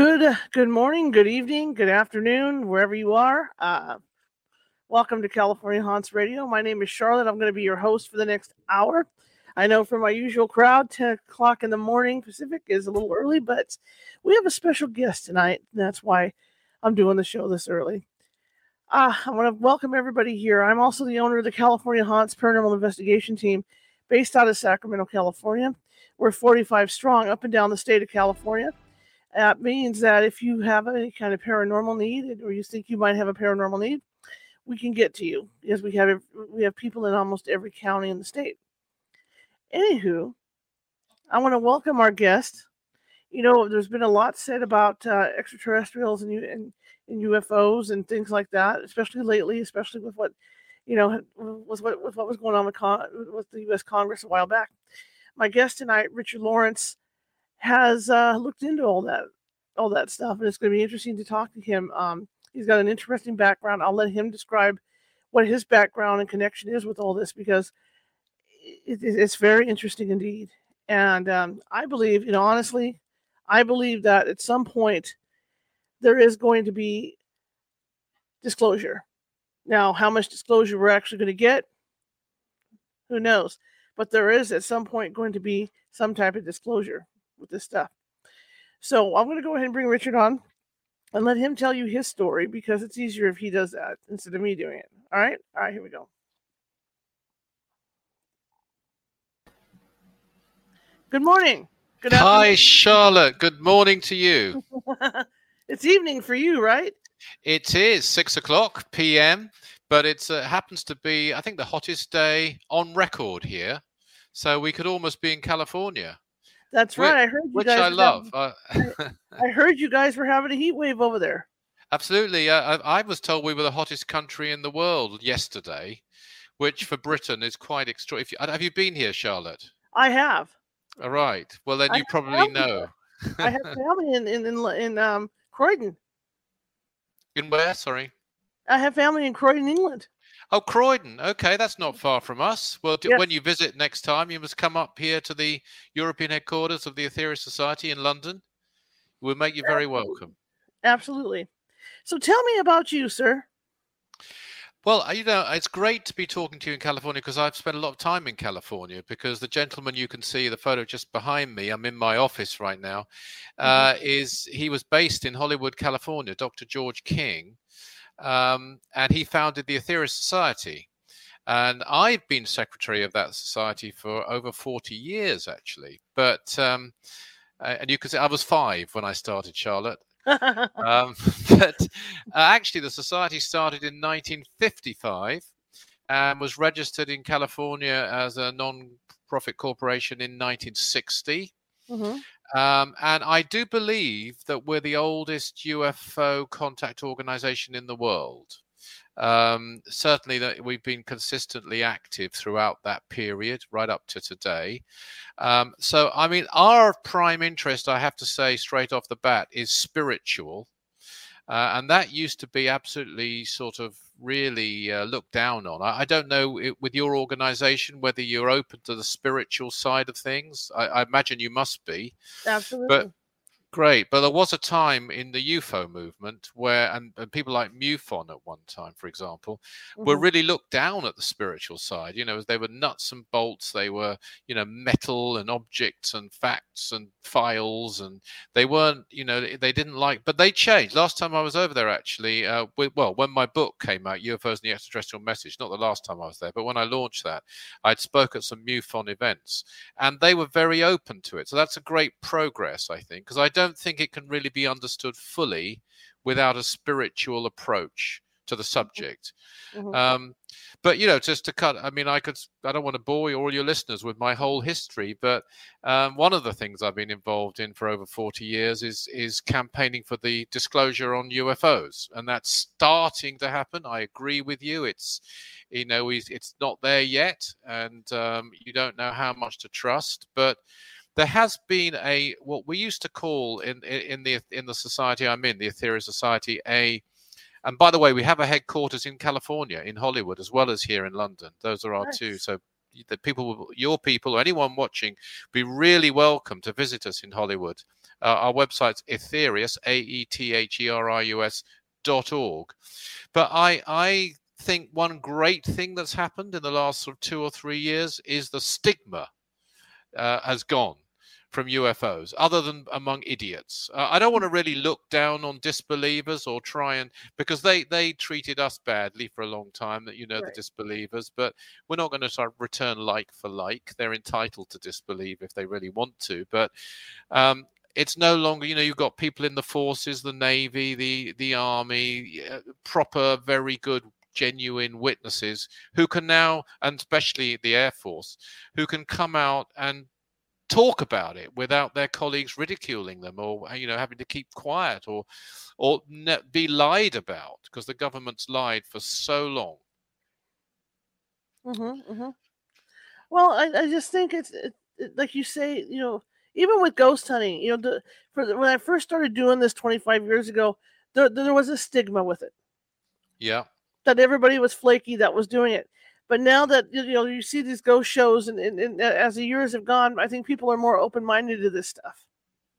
Good, good morning, good evening, good afternoon, wherever you are. Uh, welcome to California Haunts Radio. My name is Charlotte. I'm going to be your host for the next hour. I know for my usual crowd, 10 o'clock in the morning Pacific is a little early, but we have a special guest tonight. And that's why I'm doing the show this early. Uh, I want to welcome everybody here. I'm also the owner of the California Haunts Paranormal Investigation Team based out of Sacramento, California. We're 45 strong up and down the state of California. That means that if you have any kind of paranormal need or you think you might have a paranormal need, we can get to you because we have we have people in almost every county in the state. Anywho, I want to welcome our guest. You know, there's been a lot said about uh, extraterrestrials and, and, and UFOs and things like that, especially lately, especially with what you know with what with what was going on with, con- with the U.S. Congress a while back. My guest tonight, Richard Lawrence, has uh, looked into all that all that stuff, and it's going to be interesting to talk to him. Um, he's got an interesting background. I'll let him describe what his background and connection is with all this because it, it's very interesting indeed. And um, I believe, you know, honestly, I believe that at some point there is going to be disclosure. Now, how much disclosure we're actually going to get, who knows? But there is at some point going to be some type of disclosure with this stuff. So I'm going to go ahead and bring Richard on and let him tell you his story because it's easier if he does that instead of me doing it. All right? All right, here we go. Good morning. Good Hi, Charlotte. Good morning to you. it's evening for you, right? It is six o'clock p.m., but it uh, happens to be, I think, the hottest day on record here. So we could almost be in California. That's right. I heard you which guys. I love. Having, I, I, heard you guys were having a heat wave over there. Absolutely. Uh, I, I was told we were the hottest country in the world yesterday, which for Britain is quite extraordinary. Have you been here, Charlotte? I have. All right. Well, then you probably know. I have family in in in, in um, Croydon. In where? Sorry. I have family in Croydon, England. Oh, Croydon. Okay, that's not far from us. Well, yes. when you visit next time, you must come up here to the European headquarters of the Aetherius Society in London. We'll make you very welcome. Absolutely. So tell me about you, sir. Well, you know, it's great to be talking to you in California because I've spent a lot of time in California. Because the gentleman you can see, the photo just behind me, I'm in my office right now, uh, mm-hmm. is he was based in Hollywood, California, Dr. George King, um, and he founded the Aetherius Society. And I've been secretary of that society for over 40 years, actually. But um, and you can say I was five when I started, Charlotte um, but uh, actually, the society started in 1955 and was registered in California as a non-profit corporation in 1960. Mm-hmm. Um, and I do believe that we're the oldest UFO contact organization in the world. Um, certainly, that we've been consistently active throughout that period, right up to today. Um, so, I mean, our prime interest, I have to say straight off the bat, is spiritual. Uh, and that used to be absolutely sort of really uh, looked down on. I, I don't know it, with your organization whether you're open to the spiritual side of things. I, I imagine you must be. Absolutely. But Great, but there was a time in the UFO movement where, and, and people like MUFON at one time, for example, mm-hmm. were really looked down at the spiritual side. You know, they were nuts and bolts. They were, you know, metal and objects and facts and files, and they weren't, you know, they didn't like. But they changed. Last time I was over there, actually, uh, with, well, when my book came out, UFOs and the Extraterrestrial Message. Not the last time I was there, but when I launched that, I'd spoke at some MUFON events, and they were very open to it. So that's a great progress, I think, because I don't don't think it can really be understood fully without a spiritual approach to the subject. Mm-hmm. Um, but you know, just to cut, I mean, I could, I don't want to bore all your listeners with my whole history, but um, one of the things I've been involved in for over 40 years is is campaigning for the disclosure on UFOs, and that's starting to happen. I agree with you. It's, you know, it's not there yet, and um, you don't know how much to trust, but there has been a what we used to call in in the in the society I'm in, the Aetherius Society, a and by the way, we have a headquarters in California, in Hollywood, as well as here in London. Those are our nice. two. So the people, your people, or anyone watching, be really welcome to visit us in Hollywood. Uh, our website's Aetherius, A E T H E R I U S dot org. But I, I think one great thing that's happened in the last sort of two or three years is the stigma uh, has gone from UFOs, other than among idiots. Uh, I don't want to really look down on disbelievers or try and because they they treated us badly for a long time. That you know right. the disbelievers, but we're not going to return like for like. They're entitled to disbelieve if they really want to, but. Um, it's no longer you know you've got people in the forces the navy the the army proper very good genuine witnesses who can now, and especially the Air Force, who can come out and talk about it without their colleagues ridiculing them or you know having to keep quiet or or be lied about because the government's lied for so long. Mm-hmm, mm-hmm. well I, I just think it's it, it, like you say you know even with ghost hunting you know the, for the, when i first started doing this 25 years ago there, there was a stigma with it. Yeah. That everybody was flaky that was doing it but now that you know you see these ghost shows, and, and, and uh, as the years have gone, I think people are more open minded to this stuff.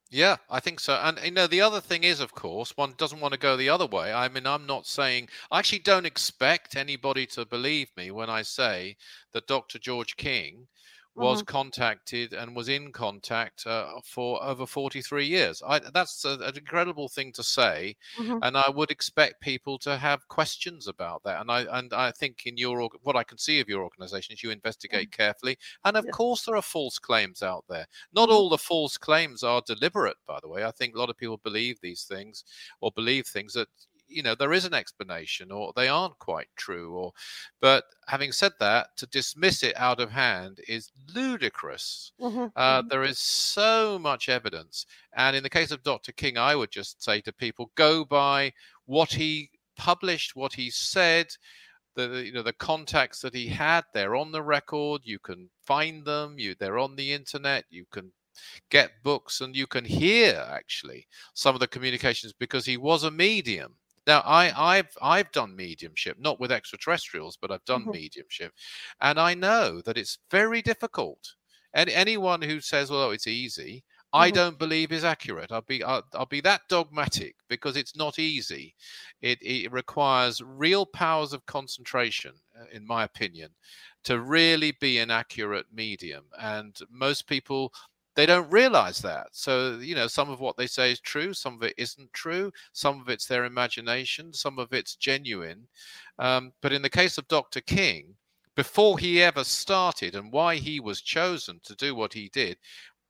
Yeah, I think so. And you know, the other thing is, of course, one doesn't want to go the other way. I mean, I'm not saying I actually don't expect anybody to believe me when I say that Dr. George King was mm-hmm. contacted and was in contact uh, for over 43 years. I, that's a, an incredible thing to say, mm-hmm. and I would expect people to have questions about that. And I and I think in your what I can see of your organization is you investigate mm-hmm. carefully, and of yeah. course there are false claims out there. Not all the false claims are deliberate, by the way. I think a lot of people believe these things or believe things that you know there is an explanation or they aren't quite true or but having said that to dismiss it out of hand is ludicrous mm-hmm. uh, mm-hmm. there is so much evidence and in the case of dr king i would just say to people go by what he published what he said the you know the contacts that he had they're on the record you can find them you they're on the internet you can get books and you can hear actually some of the communications because he was a medium now, I, I've I've done mediumship, not with extraterrestrials, but I've done mm-hmm. mediumship, and I know that it's very difficult. And anyone who says, "Well, it's easy," mm-hmm. I don't believe is accurate. I'll be I'll, I'll, be that dogmatic because it's not easy. It it requires real powers of concentration, uh, in my opinion, to really be an accurate medium. And most people they don't realize that. So, you know, some of what they say is true, some of it isn't true, some of it's their imagination, some of it's genuine. Um, but in the case of Dr. King, before he ever started and why he was chosen to do what he did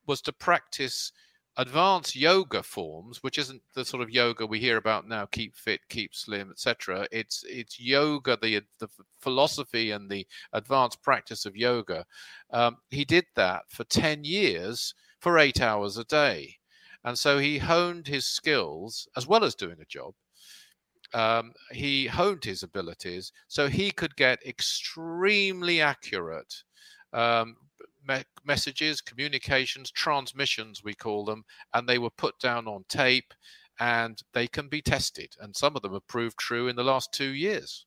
was to practice advanced yoga forms which isn't the sort of yoga we hear about now keep fit keep slim etc it's it's yoga the the philosophy and the advanced practice of yoga. Um, he did that for 10 years for eight hours a day. And so he honed his skills as well as doing a job. Um, he honed his abilities so he could get extremely accurate um, me- messages, communications, transmissions, we call them, and they were put down on tape and they can be tested. And some of them have proved true in the last two years.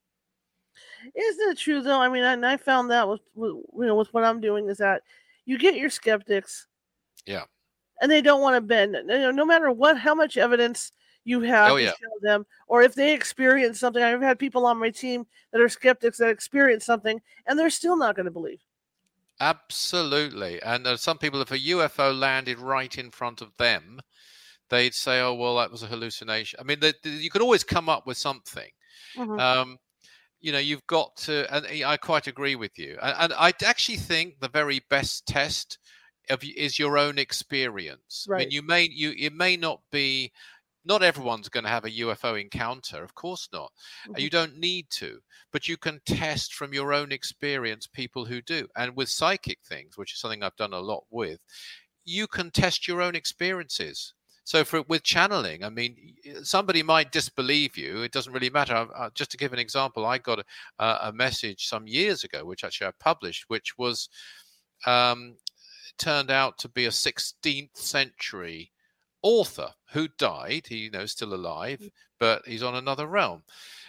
Isn't it true though? I mean, I, I found that with, with you know with what I'm doing is that you get your skeptics, yeah, and they don't want to bend. You no matter what, how much evidence you have oh, to show them, or if they experience something. I've had people on my team that are skeptics that experience something, and they're still not going to believe. Absolutely. And uh, some people, if a UFO landed right in front of them, they'd say, oh, well, that was a hallucination. I mean, the, the, you could always come up with something. Mm-hmm. Um, you know, you've got to, and I quite agree with you. And, and I actually think the very best test of, is your own experience. Right. I mean, you may, you, it may not be not everyone's going to have a UFO encounter, of course not. Mhm. You don't need to, but you can test from your own experience people who do. And with psychic things, which is something I've done a lot with, you can test your own experiences. So for with channeling, I mean, somebody might disbelieve you. It doesn't really matter. I- I- just to give an example, I got a, a message some years ago, which actually I published, which was um, turned out to be a 16th century author who died. He, you know, still alive, but he's on another realm,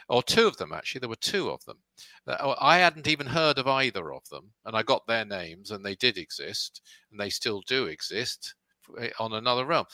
or two of them actually. There were two of them. Uh, oh, I hadn't even heard of either of them, and I got their names, and they did exist, and they still do exist eh, on another realm.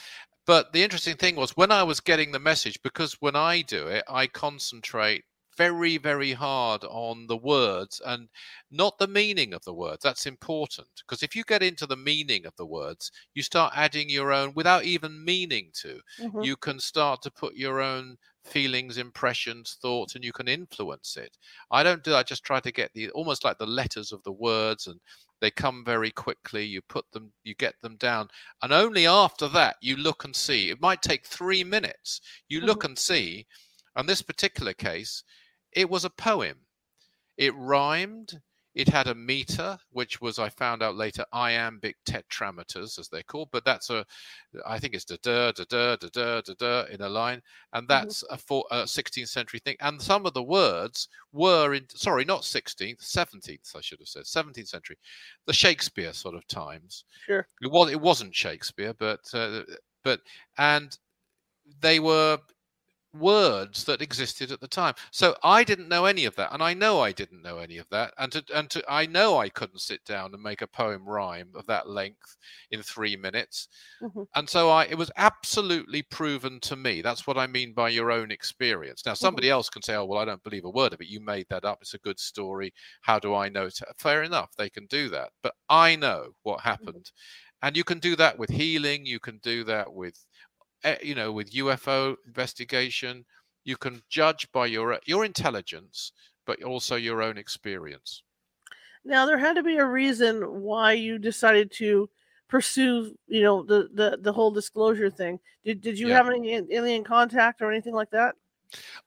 But the interesting thing was when I was getting the message, because when I do it, I concentrate very, very hard on the words and not the meaning of the words. That's important because if you get into the meaning of the words, you start adding your own without even meaning to. Mhm. You can start to put your own feelings, impressions, thoughts, and you can influence it. I don't do. I just try to get the almost like the letters of the words, and they come very quickly. You put them, you get them down, and only after that you look and see. It might take three minutes. You look and see. And this particular case, it was a poem. It rhymed. It had a meter, which was I found out later iambic tetrameters, as they're called. But that's a, I think it's da da da da da da da da in a line, and that's a, four, a 16th century thing. And some of the words were in, sorry, not 16th, 17th, I should have said, 17th century, the Shakespeare sort of times. Sure. It was, it wasn't Shakespeare, but uh, but and they were words that existed at the time. So I didn't know any of that, and I know I didn't know any of that, and to, and to, I know I couldn't sit down and make a poem rhyme of that length in three minutes, Mhm. and so I it was absolutely proven to me. That's what I mean by your own experience. Now somebody else can say, "Oh well, I don't believe a word of it. You made that up. It's a good story. How do I know?" Fair enough. They can do that, but I know what happened. And you can do that with healing. You can do that with Eh, you know with ufo investigation you can judge by your uh, your intelligence but also your own experience Now there had to be a reason why you decided to pursue, you know, the the the whole disclosure thing. Did did you Yeah. have any alien contact or anything like that?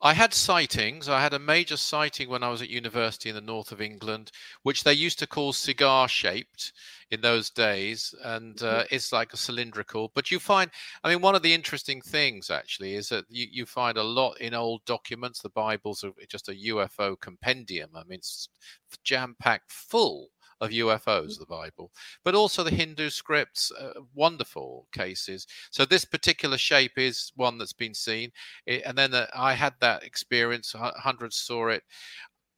I had sightings. I had a major sighting when i was at university in the north of england which they used to call cigar shaped in those days and uh, it's like a cylindrical. But you find i mean one of the interesting things actually is that you, you find a lot in old documents the bibles are just a ufo compendium. I mean it's jam packed full of UFOs, the Bible, but also the Hindu scripts, uh, wonderful cases. So this particular shape is one that's been seen, It- and then uh, I had that experience. Hundreds saw it,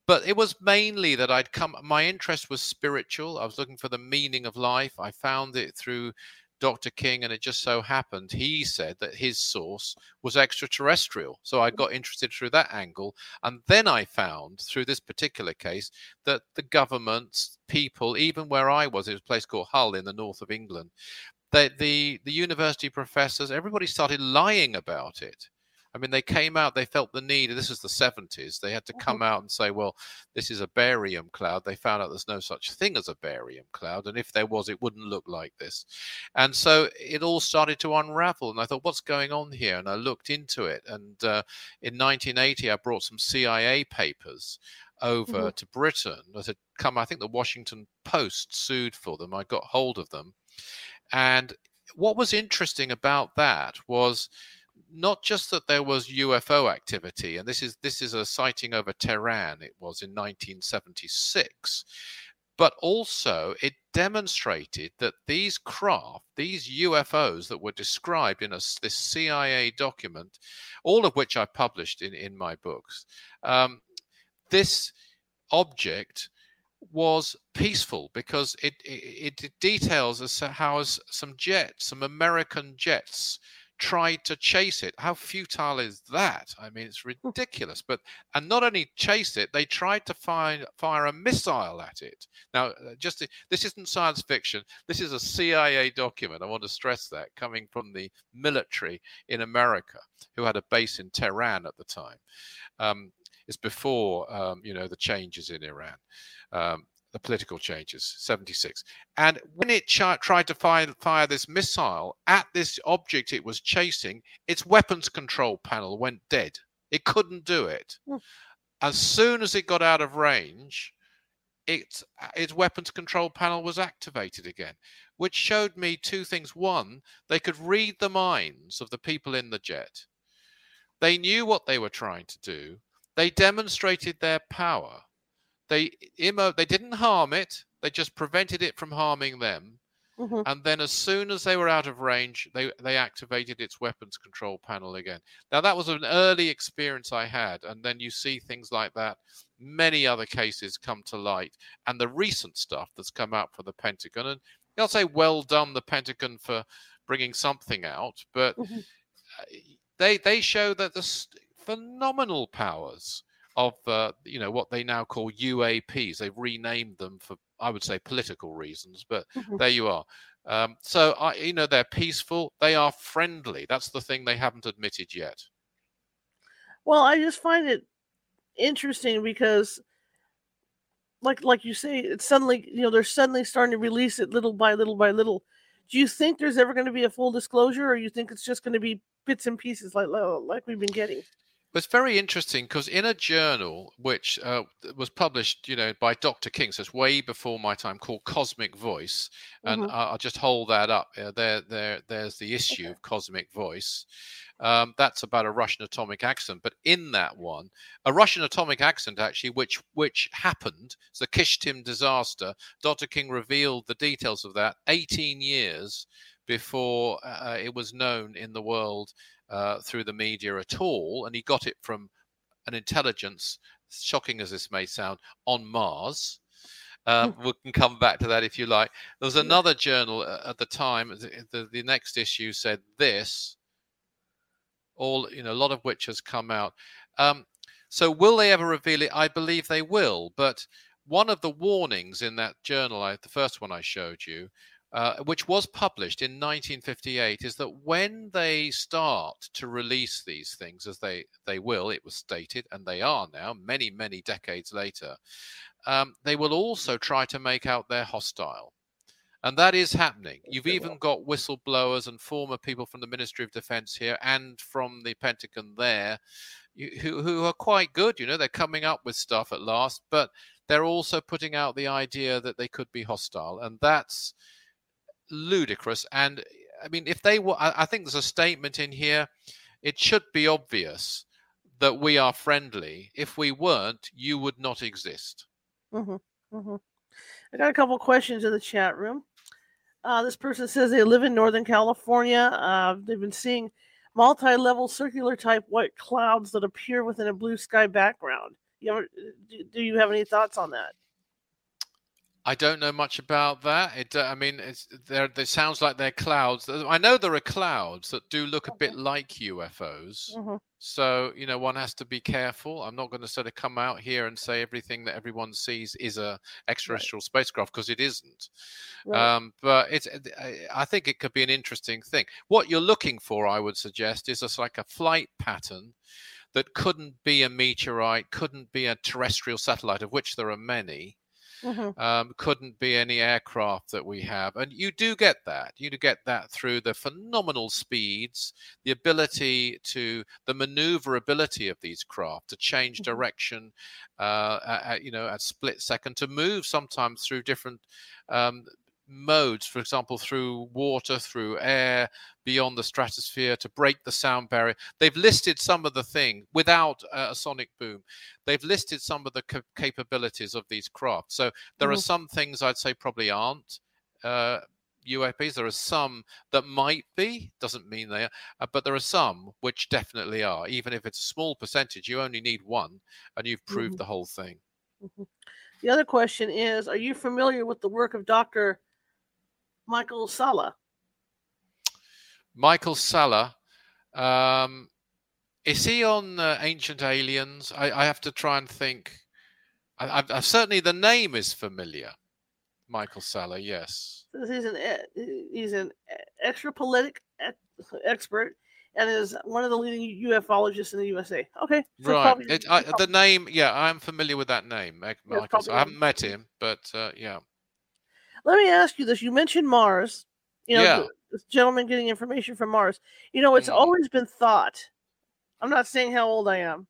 but it was mainly that I'd come. My interest was spiritual. I was looking for the meaning of life. I found it through Dr. King, and it just so happened he said that his source was extraterrestrial. So I got interested through that angle. And then I found through this particular case that the governments, people, even where I was, it was a place called Hull in the north of England, they, the, the university professors, everybody started lying about it. I mean, they came out, they felt the need. This is the 70s. They had to come out and say, well, this is a barium cloud. They found out there's no such thing as a barium cloud. And if there was, it wouldn't look like this. And so it all started to unravel. And I thought, what's going on here? And I looked into it. And uh, in 1980, I brought some CIA papers over to Britain that had come. I think the Washington Post sued for them. I got hold of them. And what was interesting about that was not just that there was UFO activity, and this is this is a sighting over Tehran. It was in 1976, but also it demonstrated that these craft, these UFOs that were described in a, this CIA document, all of which I published in in my books, um, this object was peaceful because it, it, it details as how some jets, some American jets, tried to chase it. How futile is that? I mean, it's ridiculous. But and not only chase it, they tried to find fire a missile at it. Now, uh, just to- this isn't science fiction. This is a CIA document. I want to stress that coming from the military in America, who had a base in Tehran at the time. Um, it's before um, you know the changes in Iran. Um, the political changes, 76. And when it ch- tried to fire, fire this missile at this object it was chasing, its weapons control panel went dead. It couldn't do it. Mm. As soon as it got out of range, its its weapons control panel was activated again, which showed me two things. One, they could read the minds of the people in the jet. They knew what they were trying to do. They demonstrated their power. They they didn't harm it. They just prevented it from harming them. Mm-hmm. And then, as soon as they were out of range, they they activated its weapons control panel again. Now that was an early experience I had, and then you see things like that. Many other cases come to light, and the recent stuff that's come out for the Pentagon. And I'll say, well done, the Pentagon for bringing something out, but mm-hmm. Uh, they they show that the phenomenal powers of uh, you know what they now call UAPs. They've renamed them for I would say political reasons, but mm-hmm. there you are. Um, so I, you know, they're peaceful. They are friendly. That's the thing they haven't admitted yet. Well, I just find it interesting because, like like you say, it's suddenly you know they're suddenly starting to release it little by little by little. Do you think there's ever going to be a full disclosure, or you think it's just going to be bits and pieces like like we've been getting? It's very interesting because in a journal which uh, was published, you know, by Dr. King, so it's way before my time, called Cosmic Voice, and mm-hmm. I'll just hold that up. Uh, there, there, there's the issue okay. of Cosmic Voice. Um, that's about a Russian atomic accident, but in that one, a Russian atomic accident actually, which which happened, it's the Kyshtym disaster. Dr. King revealed the details of that 18 years before uh, it was known in the world uh, through the media at all, and he got it from an intelligence, shocking as this may sound, on Mars. Um, we can come back to that if you like. There was another journal uh, at the time. The, the, the, next issue said this. All you know, a lot of which has come out. Um, so, will they ever reveal it? I believe they will. But one of the warnings in that journal, I, the first one I showed you, uh, which was published in 1958, is that when they start to release these things, as they, they will, it was stated, and they are now, many, many decades later, um, they will also try to make out they're hostile. And that is happening. You've even got whistleblowers and former people from the Ministry of Defense here and from the Pentagon there who, who are quite good. You know, they're coming up with stuff at last, but they're also putting out the idea that they could be hostile. And that's ludicrous. And I mean, if they were, I think there's a statement in here. It should be obvious that we are friendly. If we weren't, you would not exist. Mm-hmm, mm-hmm. I got a couple questions in the chat room. Uh, this person says they live in Northern California. Uh, they've been seeing multi level circular type white clouds that appear within a blue sky background. You ever, do you have any thoughts on that? I don't know much about that. It, uh, I mean, it's there. It sounds like they're clouds. I know there are clouds that do look a bit like UFOs. Mm-hmm. So you know, one has to be careful. I'm not going to sort of come out here and say everything that everyone sees is a extraterrestrial right. spacecraft because it isn't. Right. Um, but it's. I think it could be an interesting thing. What you're looking for, I would suggest, is just like a flight pattern that couldn't be a meteorite, couldn't be a terrestrial satellite, of which there are many Mm-hmm. Um, couldn't be any aircraft that we have. And you do get that. You do get that through the phenomenal speeds, the ability to, the maneuverability of these craft to change mm-hmm. direction, uh, at, you know, at split second, to move sometimes through different um, modes, for example, through water, through air, beyond the stratosphere to break the sound barrier. They've listed some of the thing without a sonic boom. They've listed some of the ca- capabilities of these craft. So there mm-hmm. are some things I'd say probably aren't. Uh, UAPs. There are some that might be, doesn't mean they are, uh, but there are some which definitely are. Even if it's a small percentage, you only need one, and you've proved mm-hmm. the whole thing. Mm-hmm. The other question is Are you familiar with the work of Dr. Michael Salla. Michael Salla. Um, is he on uh, Ancient Aliens? I, I, have to try and think. I, I, certainly the name is familiar. Michael Salla, yes. He's an he's an exopolitic expert, and is one of the leading ufologists in the USA. Okay, so right. It, I, the name, yeah, I'm familiar with that name, Michael. yeah, I haven't met him, but uh, yeah. Let me ask you this: You mentioned Mars. You know, yeah. this gentleman getting information from Mars. You know, it's mm. always been thought. I'm not saying how old I am.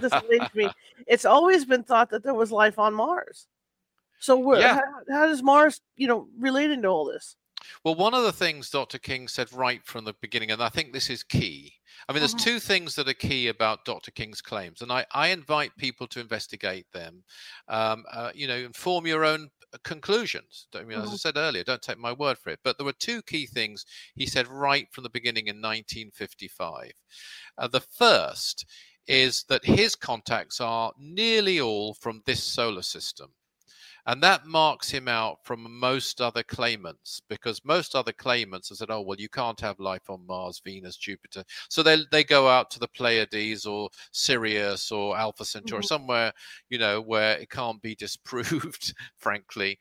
This me. It's always been thought that there was life on Mars. So, where, yeah. how, how does Mars, you know, relate into all this? Well, one of the things Dr. King said right from the beginning, and I think this is key. I mean, there's mm-hmm. two things that are key about Dr. King's claims, and I, I invite people to investigate them. Um, uh, you know, inform your own conclusions. I mean, as I mm-hmm. said earlier, don't take my word for it. But there were two key things he said right from the beginning in 1955. Uh, the first is that his contacts are nearly all from this solar system. And that marks him out from most other claimants because most other claimants have said, oh, well, you can't have life on Mars, Venus, Jupiter. So they, they go out to the Pleiades or Sirius or Alpha Centauri, mm-hmm. somewhere, you know, where it can't be disproved, frankly.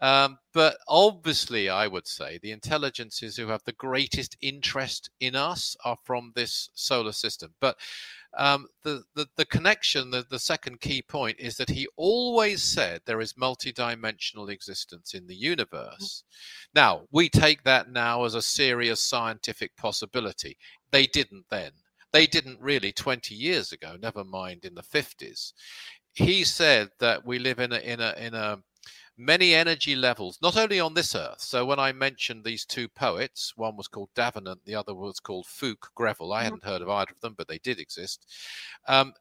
Um, but obviously, I would say the intelligences who have the greatest interest in us are from this solar system. But um, the, the, the connection, the, the second key point is that he always said there is multidimensional existence in the universe. Now, we take that now as a serious scientific possibility. They didn't then. They didn't really 20 years ago, never mind in the 50s. He said that we live in a, in a, in a many energy levels, not only on this earth. So when I mentioned these two poets, one was called Davenant, the other was called Fulke Greville. I mm-hmm. hadn't heard of either of them, but they did exist. Um,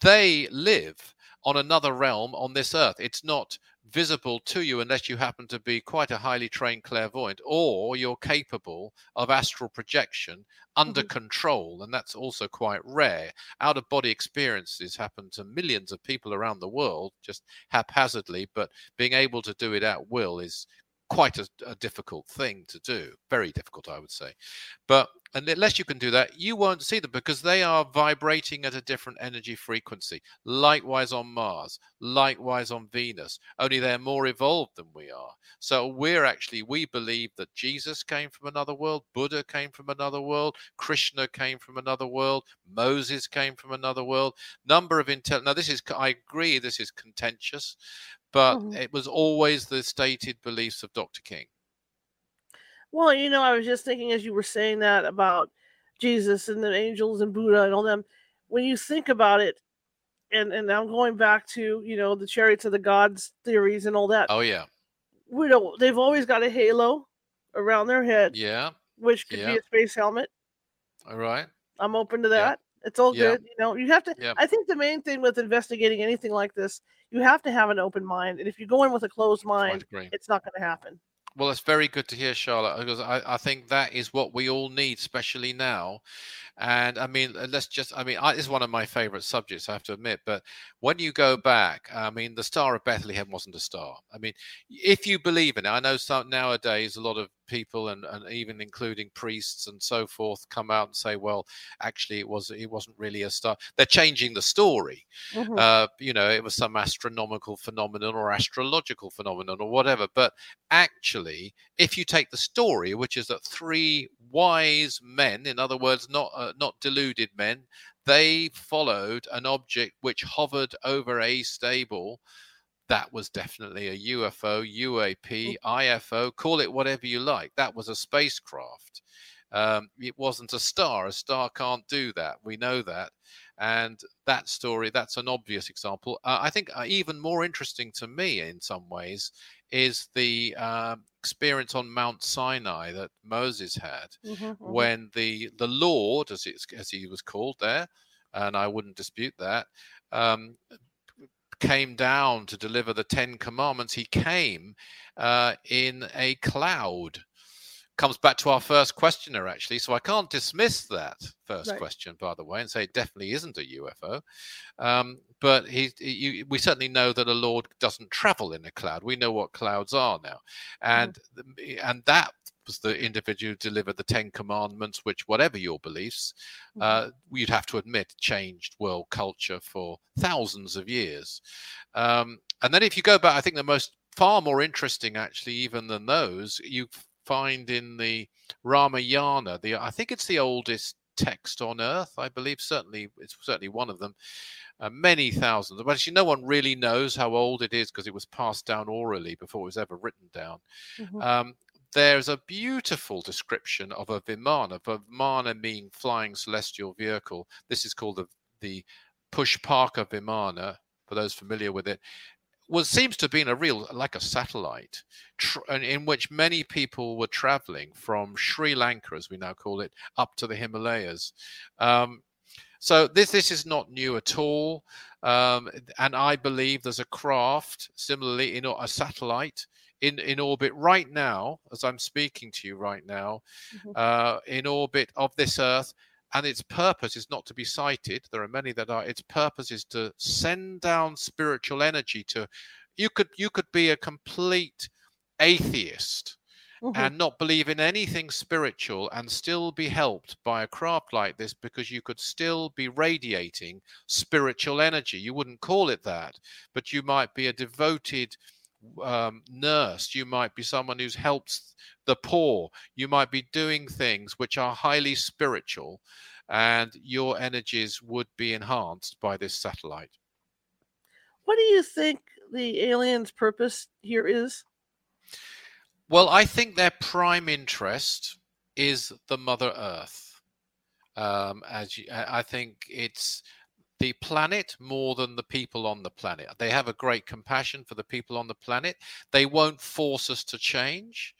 they live on another realm on this earth. It's not visible to you unless you happen to be quite a highly trained clairvoyant or you're capable of astral projection under mm-hmm. control and that's also quite rare out of body experiences happen to millions of people around the world just haphazardly but being able to do it at will is quite a, a, difficult thing to do. Very difficult, I would say. But unless you can do that, you won't see them because they are vibrating at a different energy frequency. Likewise on Mars, likewise on Venus, only they're more evolved than we are. So we're actually, we believe that Jesus came from another world, Buddha came from another world, Krishna came from another world, Moses came from another world. Number of intel. Now, this is, I agree, this is contentious, but mm-hmm. it was always the stated beliefs of Dr. King. Well, you know, I was just thinking as you were saying that about Jesus and the angels and Buddha and all them. When you think about it, and and I'm going back to you know the chariots of the gods theories and all that. Oh yeah. We know they've always got a halo around their head. Yeah. Which could yeah. be a space helmet. All right. I'm open to that. Yeah. It's all yeah. good. You know, you have to. I think the main thing with investigating anything like this, you have to have an open mind. And if you go in with a closed mind, it's not going to happen. Well, it's very good to hear, Charlotte, because I, I think that is what we all need, especially now. And I mean, uh, let's just, I mean, I, this is one of my favorite subjects, I have to admit. But when you go back, I mean, the Star of Bethlehem wasn't a star. I mean, if you believe in it, I know some nowadays a lot of people and, and even including priests and so forth come out and say, well, actually, it was it wasn't really a star. They're changing the story. Mm-hmm. Uh, you know, it was some astronomical phenomenon or astrological phenomenon or whatever. But actually, if you take the story, which is that three wise men, in other words, not uh, not deluded men, they followed an object which hovered over a stable that was definitely a UFO, UAP, IFO, call it whatever you like. That was a spacecraft. Um, it wasn't a star. A star can't do that. We know that. And that story, that's an obvious example. Uh, I think uh, even more interesting to me in some ways is the uh, experience on Mount Sinai that Moses had mm-hmm, mm-hmm. when the, the Lord, as, as he was called there, and I wouldn't dispute that, um, came down to deliver the Ten Commandments, he came uh, in a cloud. Comes back to our first questioner, actually. So I can't dismiss that first right. question, by the way, and say it definitely isn't a UFO. Um, but he, he, we certainly know that a Lord doesn't travel in a cloud. We know what clouds are now, and mm. and that was the individual who delivered the Ten Commandments, which, whatever your beliefs, uh, mm-hmm. you'd have to admit changed world culture for thousands of years. Um, and then if you go back, I think the most far more interesting, actually, even than those, you find in the Ramayana. The I think it's the oldest text on earth. I believe certainly it's certainly one of them. Uh, many thousands. But actually, no one really knows how old it is because it was passed down orally before it was ever written down. Mm-hmm. Um, there's a beautiful description of a Vimana, Vimana meaning flying celestial vehicle. This is called the, the Pushpaka Vimana, for those familiar with it. Well, seems to have been a real, like a satellite, tr- in which many people were traveling from Sri Lanka, as we now call it, up to the Himalayas. Um, so this this is not new at all, um, and I believe there's a craft similarly in a satellite in in orbit right now, as I'm speaking to you right now, mm-hmm. uh, in orbit of this Earth, and its purpose is not to be sighted. There are many that are. Its purpose is to send down spiritual energy to. You could you could be a complete atheist mm-hmm. and not believe in anything spiritual and still be helped by a craft like this because you could still be radiating spiritual energy. You wouldn't call it that, but you might be a devoted um, nurse. You might be someone who's helped the poor. You might be doing things which are highly spiritual, and your energies would be enhanced by this satellite. What do you think the aliens' purpose here is? Well, I think their prime interest is the Mother Earth. Um, as you, I think it's the planet more than the people on the planet. They have a great compassion for the people on the planet. They won't force us to change.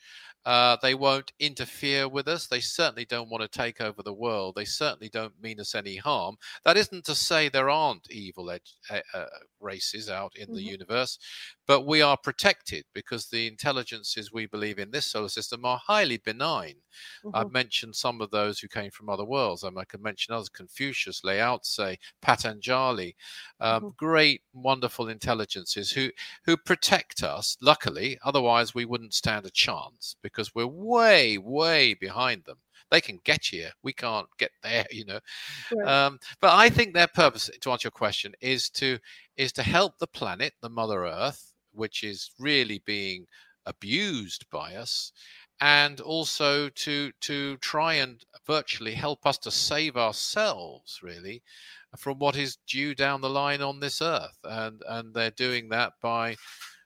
Uh, they won't interfere with us. They certainly don't want to take over the world. They certainly don't mean us any harm. That isn't to say there aren't evil ed- uh, races out in mm-hmm. the universe, but we are protected because the intelligences we believe in this solar system are highly benign. Mm-hmm. I've mentioned some of those who came from other worlds. I could mention others Confucius, Lao Tse, Patanjali, um, mm-hmm. great, wonderful intelligences who, who protect us, luckily, otherwise, we wouldn't stand a chance because we're way, way behind them. They can get here we can't get there you know? Right. um, but i think their purpose to answer your question is to is to help the planet the mother earth which is really being abused by us and also to to try and virtually help us to save ourselves really from what is due down the line on this earth. And and they're doing that by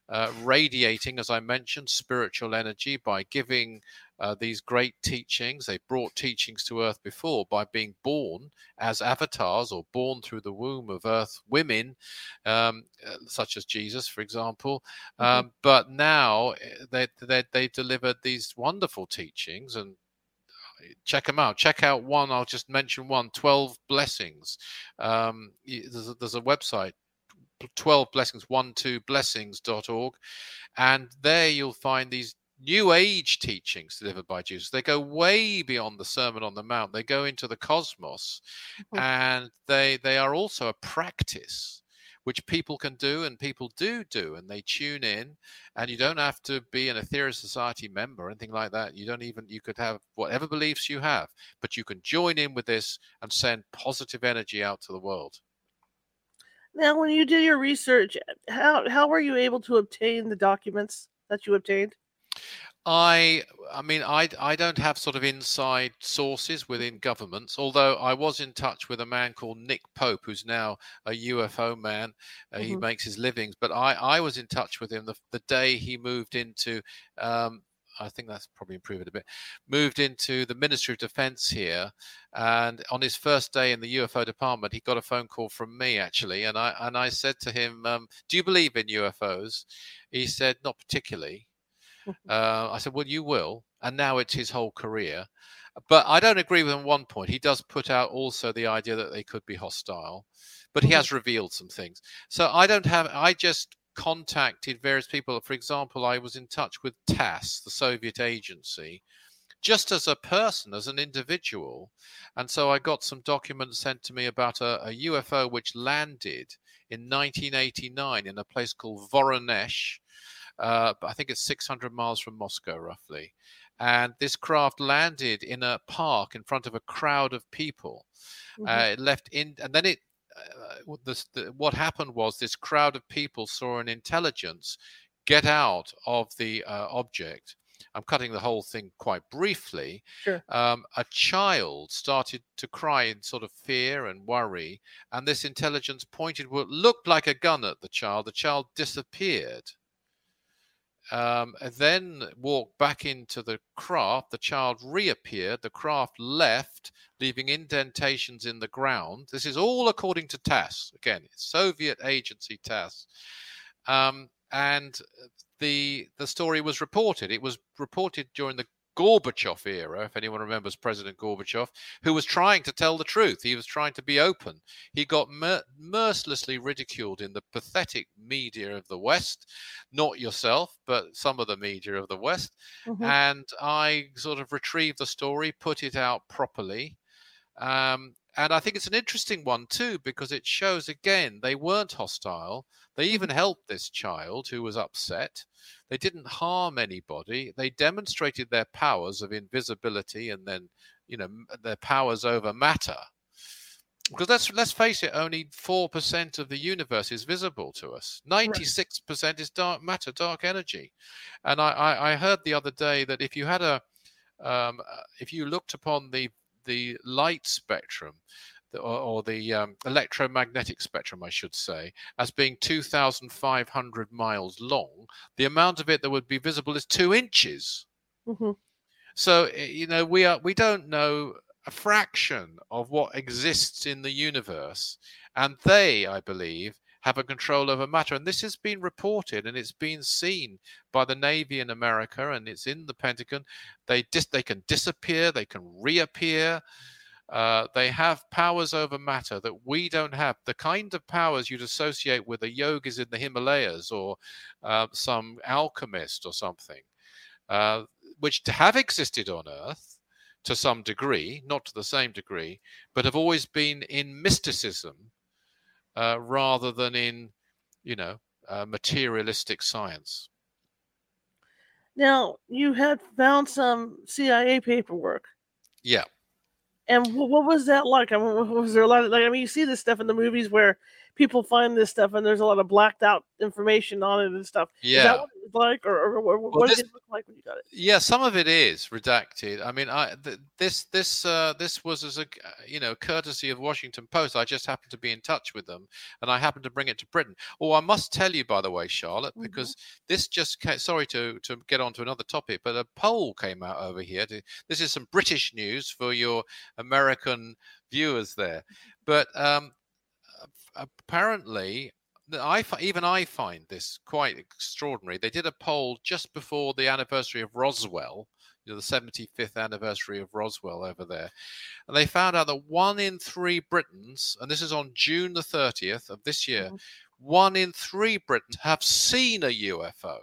uh, radiating as i mentioned spiritual energy by giving uh, these great teachings. They brought teachings to Earth before by being born as avatars or born through the womb of Earth women, um, uh, such as Jesus, for example. Mm-hmm. Um, but now eh, they, they, they delivered these wonderful teachings and uh, check them out. Check out one. I'll just mention one 12 blessings. Um, there's, a, there's a website 12 blessings 12 blessings.org and there you'll find these New Age teachings delivered by Jesus. They go way beyond the Sermon on the Mount. They go into the cosmos, mm-hmm. and they they are also a practice which people can do and people do do and they tune in and you don't have to be an Aetherius society member or anything like that you don't even you could have whatever beliefs you have but you can join in with this and send positive energy out to the world now when you did your research how how were you able to obtain the documents that you obtained I I mean I I don't have sort of inside sources within governments although I was in touch with a man called Nick Pope who's now a UFO man uh, mm-hmm. he makes his livings but I I was in touch with him the, the day he moved into um, I think that's probably improved it a bit. Moved into the Ministry of Defence here, and on his first day in the UFO department, he got a phone call from me actually, and I and I said to him, um, "Do you believe in UFOs?" He said, "Not particularly." Uh, I said, well, you will. And now it's his whole career. But I don't agree with him one point. He does put out also the idea that they could be hostile, but he has mm-hmm. revealed some things. So I don't have, I just contacted various people. For example, I was in touch with TASS, the Soviet agency, just as a person, as an individual. And so I got some documents sent to me about a, a UFO which landed in 1989 in a place called Voronezh uh, I think it's 600 miles from Moscow, roughly. And this craft landed in a park in front of a crowd of people. Mm-hmm. Uh, it left in, and then it. Uh, this, the, what happened was this crowd of people saw an intelligence get out of the uh, object I'm cutting the whole thing quite briefly. Sure. Um, a child started to cry in sort of fear and worry, and this intelligence pointed what looked like a gun at the child. The child disappeared. Um, then walked back into the craft. The child reappeared. The craft left, leaving indentations in the ground. This is all according to TASS. Again, Soviet agency TASS. Um, and the the story was reported. It was reported during the Gorbachev era, if anyone remembers President Gorbachev, who was trying to tell the truth. He was trying to be open. He got mer- mercilessly ridiculed in the pathetic media of the West, not yourself, but some of the media of the West. Mm-hmm. And I sort of retrieved the story, put it out properly. Um, and I think it's an interesting one too, because it shows again they weren't hostile. They even mm-hmm. helped this child who was upset. They didn't harm anybody. They demonstrated their powers of invisibility and then, you know, their powers over matter. Because let's let's face it, only four percent of the universe is visible to us. Ninety-six percent is dark matter, dark energy. And I, I, I heard the other day that if you had a um, uh, if you looked upon the the light spectrum or, or the um, electromagnetic spectrum, I should say, as being 2,500 miles long, the amount of it that would be visible is two inches. Mm-hmm. So eh, you know we are we don't know a fraction of what exists in the universe, and they, I believe, have a control over matter. And this has been reported and it's been seen by the Navy in America and it's in the Pentagon. They dis- they can disappear, they can reappear. Uh, they have powers over matter that we don't have. The kind of powers you'd associate with the yogis in the Himalayas or uh, some alchemist or something, uh, which have existed on Earth to some degree, not to the same degree, but have always been in mysticism uh, rather than in, you know, uh, materialistic science. Now, you had found some CIA paperwork. Yeah. And what was that like? I mean, was there a lot of like? I mean, you see this stuff in the movies where people find this stuff and there's a lot of blacked out information on it and stuff. Yeah. Is that what it was like, or, or, or what well, this, did it look like when you got it? Yeah, some of it is redacted. I mean, I th- this this uh, this was as a you know courtesy of Washington Post. I just happened to be in touch with them, and I happened to bring it to Britain. Oh, I must tell you, by the way, Charlotte, mm-hmm. because this just came, sorry to to get on to another topic, but a poll came out over here. To, this is some British news for your American viewers there, but um, apparently I even I find this quite extraordinary. They did a poll just before the anniversary of Roswell, you know, the 75th anniversary of Roswell over there, and they found out that one in three Britons, and this is on June the 30th of this year, mm-hmm. one in three Britons have seen a UFO.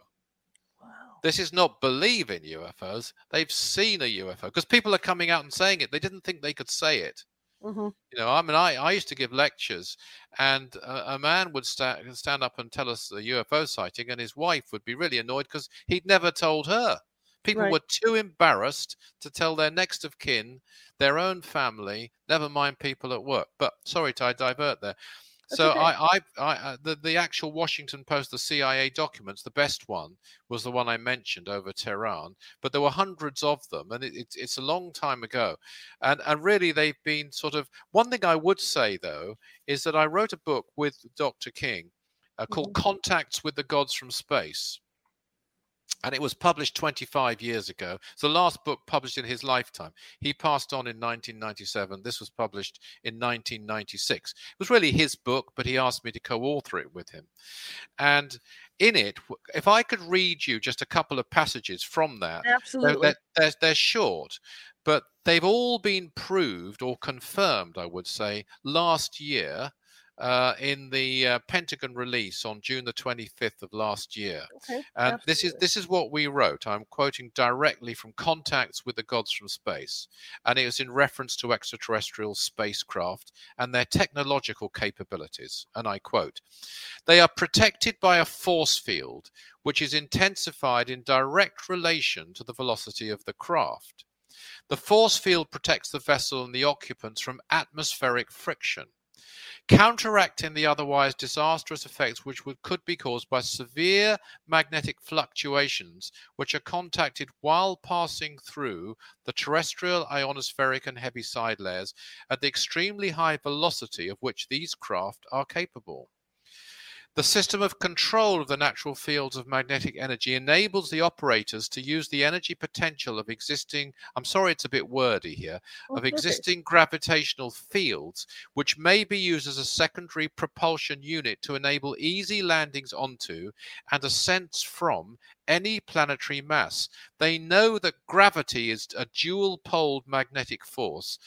Wow. This is not believe in UFOs; they've seen a UFO because people are coming out and saying it. They didn't think they could say it. Mm-hmm. You know, I mean, I, I used to give lectures, and a, a man would sta- stand up and tell us a UFO sighting, and his wife would be really annoyed because he'd never told her. People right. were too embarrassed to tell their next of kin, their own family, never mind people at work. But sorry to divert there so okay. I, I, I, uh, the, the actual Washington Post, the CIA documents, the best one was the one I mentioned over Tehran, but there were hundreds of them, and it, it, it's a long time ago, and and really they've been sort of. One thing I would say though is that I wrote a book with Dr. King uh, called mm-hmm. "Contacts with the Gods from Space." And it was published 25 years ago. It's the last book published in his lifetime. He passed on in 1997. This was published in 1996. It was really his book, but he asked me to co author it with him. And in it, if I could read you just a couple of passages from that, absolutely, they're, they're, they're short, but they've all been proved or confirmed, I would say, last year uh, in the uh, Pentagon release on June the 25th of last year. Okay, and this is this is what we wrote. I'm quoting directly from Contacts with the Gods from Space, and it was in reference to extraterrestrial spacecraft and their technological capabilities. And I quote: "They are protected by a force field which is intensified in direct relation to the velocity of the craft." The force field protects the vessel and the occupants from atmospheric friction. Counteracting the otherwise disastrous effects which would, could be caused by severe magnetic fluctuations which are contacted while passing through the terrestrial ionospheric and Heaviside layers at the extremely high velocity of which these craft are capable. The system of control of the natural fields of magnetic energy enables the operators to use the energy potential of existing, I'm sorry it's a bit wordy here, of existing gravitational fields, which may be used as a secondary propulsion unit to enable easy landings onto and ascents from any planetary mass. They know that gravity is a dual poled magnetic force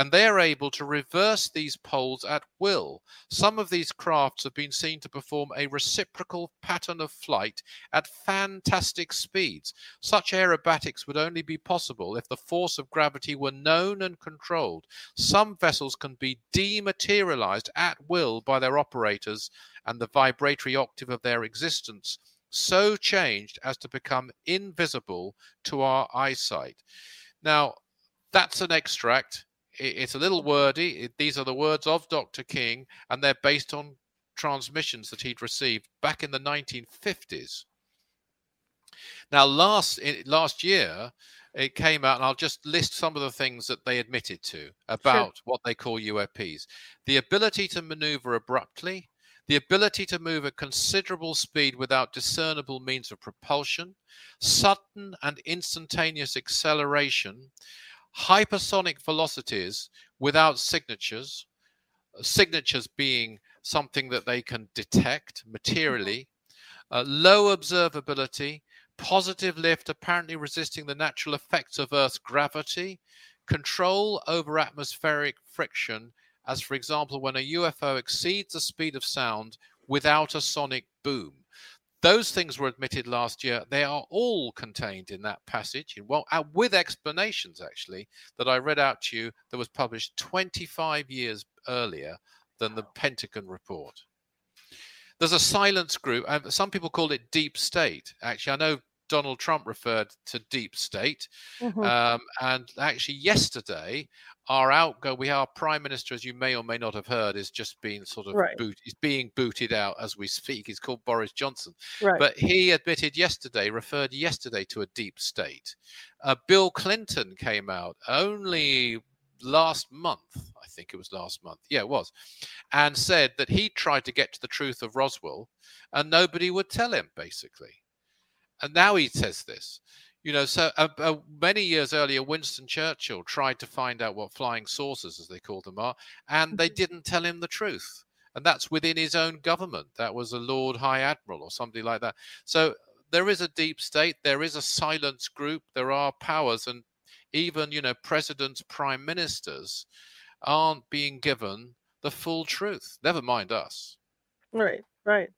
and they are able to reverse these poles at will. Some of these crafts have been seen to perform a reciprocal pattern of flight at fantastic speeds. Such aerobatics would only be possible if the force of gravity were known and controlled. Some vessels can be dematerialized at will by their operators and the vibratory octave of their existence so changed as to become invisible to our eyesight. Now, that's an extract it's a little wordy. these are the words of Dr. King, and they're based on transmissions that he'd received back in the 1950s. Now, last last year, it came out, and I'll just list some of the things that they admitted to about sure. what they call UAPs: the ability to maneuver abruptly, the ability to move at considerable speed without discernible means of propulsion, sudden and instantaneous acceleration, hypersonic velocities without signatures, uh, signatures being something that they can detect materially, uh, low observability, positive lift apparently resisting the natural effects of Earth's gravity, control over atmospheric friction, as for example, when a UFO exceeds the speed of sound without a sonic boom. Those things were admitted last year. They are all contained in that passage, well, uh, with explanations actually that I read out to you that was published 25 years earlier than the Pentagon report. There's a silence group. Some people call it deep state. Actually, I know Donald Trump referred to deep state. Mm-hmm. Um, and actually, yesterday, our outgo we our prime minister as you may or may not have heard is just being sort of right. boot is being booted out as we speak he's called boris johnson right. but he admitted yesterday referred yesterday to a deep state uh, bill clinton came out only last month i think it was last month yeah it was and said that he tried to get to the truth of roswell and nobody would tell him basically and now he says this you know, so uh, uh, many years earlier, Winston Churchill tried to find out what flying saucers, as they called them, are, and they mm-hmm. didn't tell him the truth. And that's within his own government. That was a Lord High Admiral or somebody like that. So there is a deep state, there is a silence group, there are powers, and even, you know, presidents, prime ministers aren't being given the full truth. Never mind us. Right, right.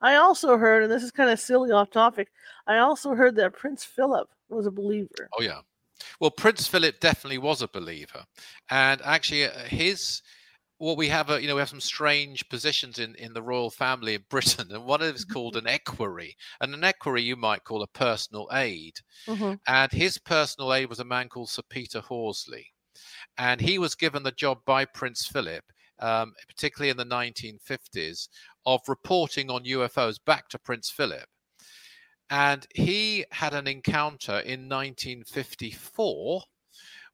I also heard, and this is kind of silly off topic, I also heard that Prince Philip was a believer. Oh, yeah. Well, Prince Philip definitely was a believer. And actually, uh, his what we have, a, you know, we have some strange positions in, in the royal family in Britain, and one of them is called an equerry, and an equerry you might call a personal aide. Mm-hmm. And his personal aide was a man called Sir Peter Horsley, and he was given the job by Prince Philip, um, particularly in the 1950s, of reporting on UFOs back to Prince Philip. And he had an encounter in 1954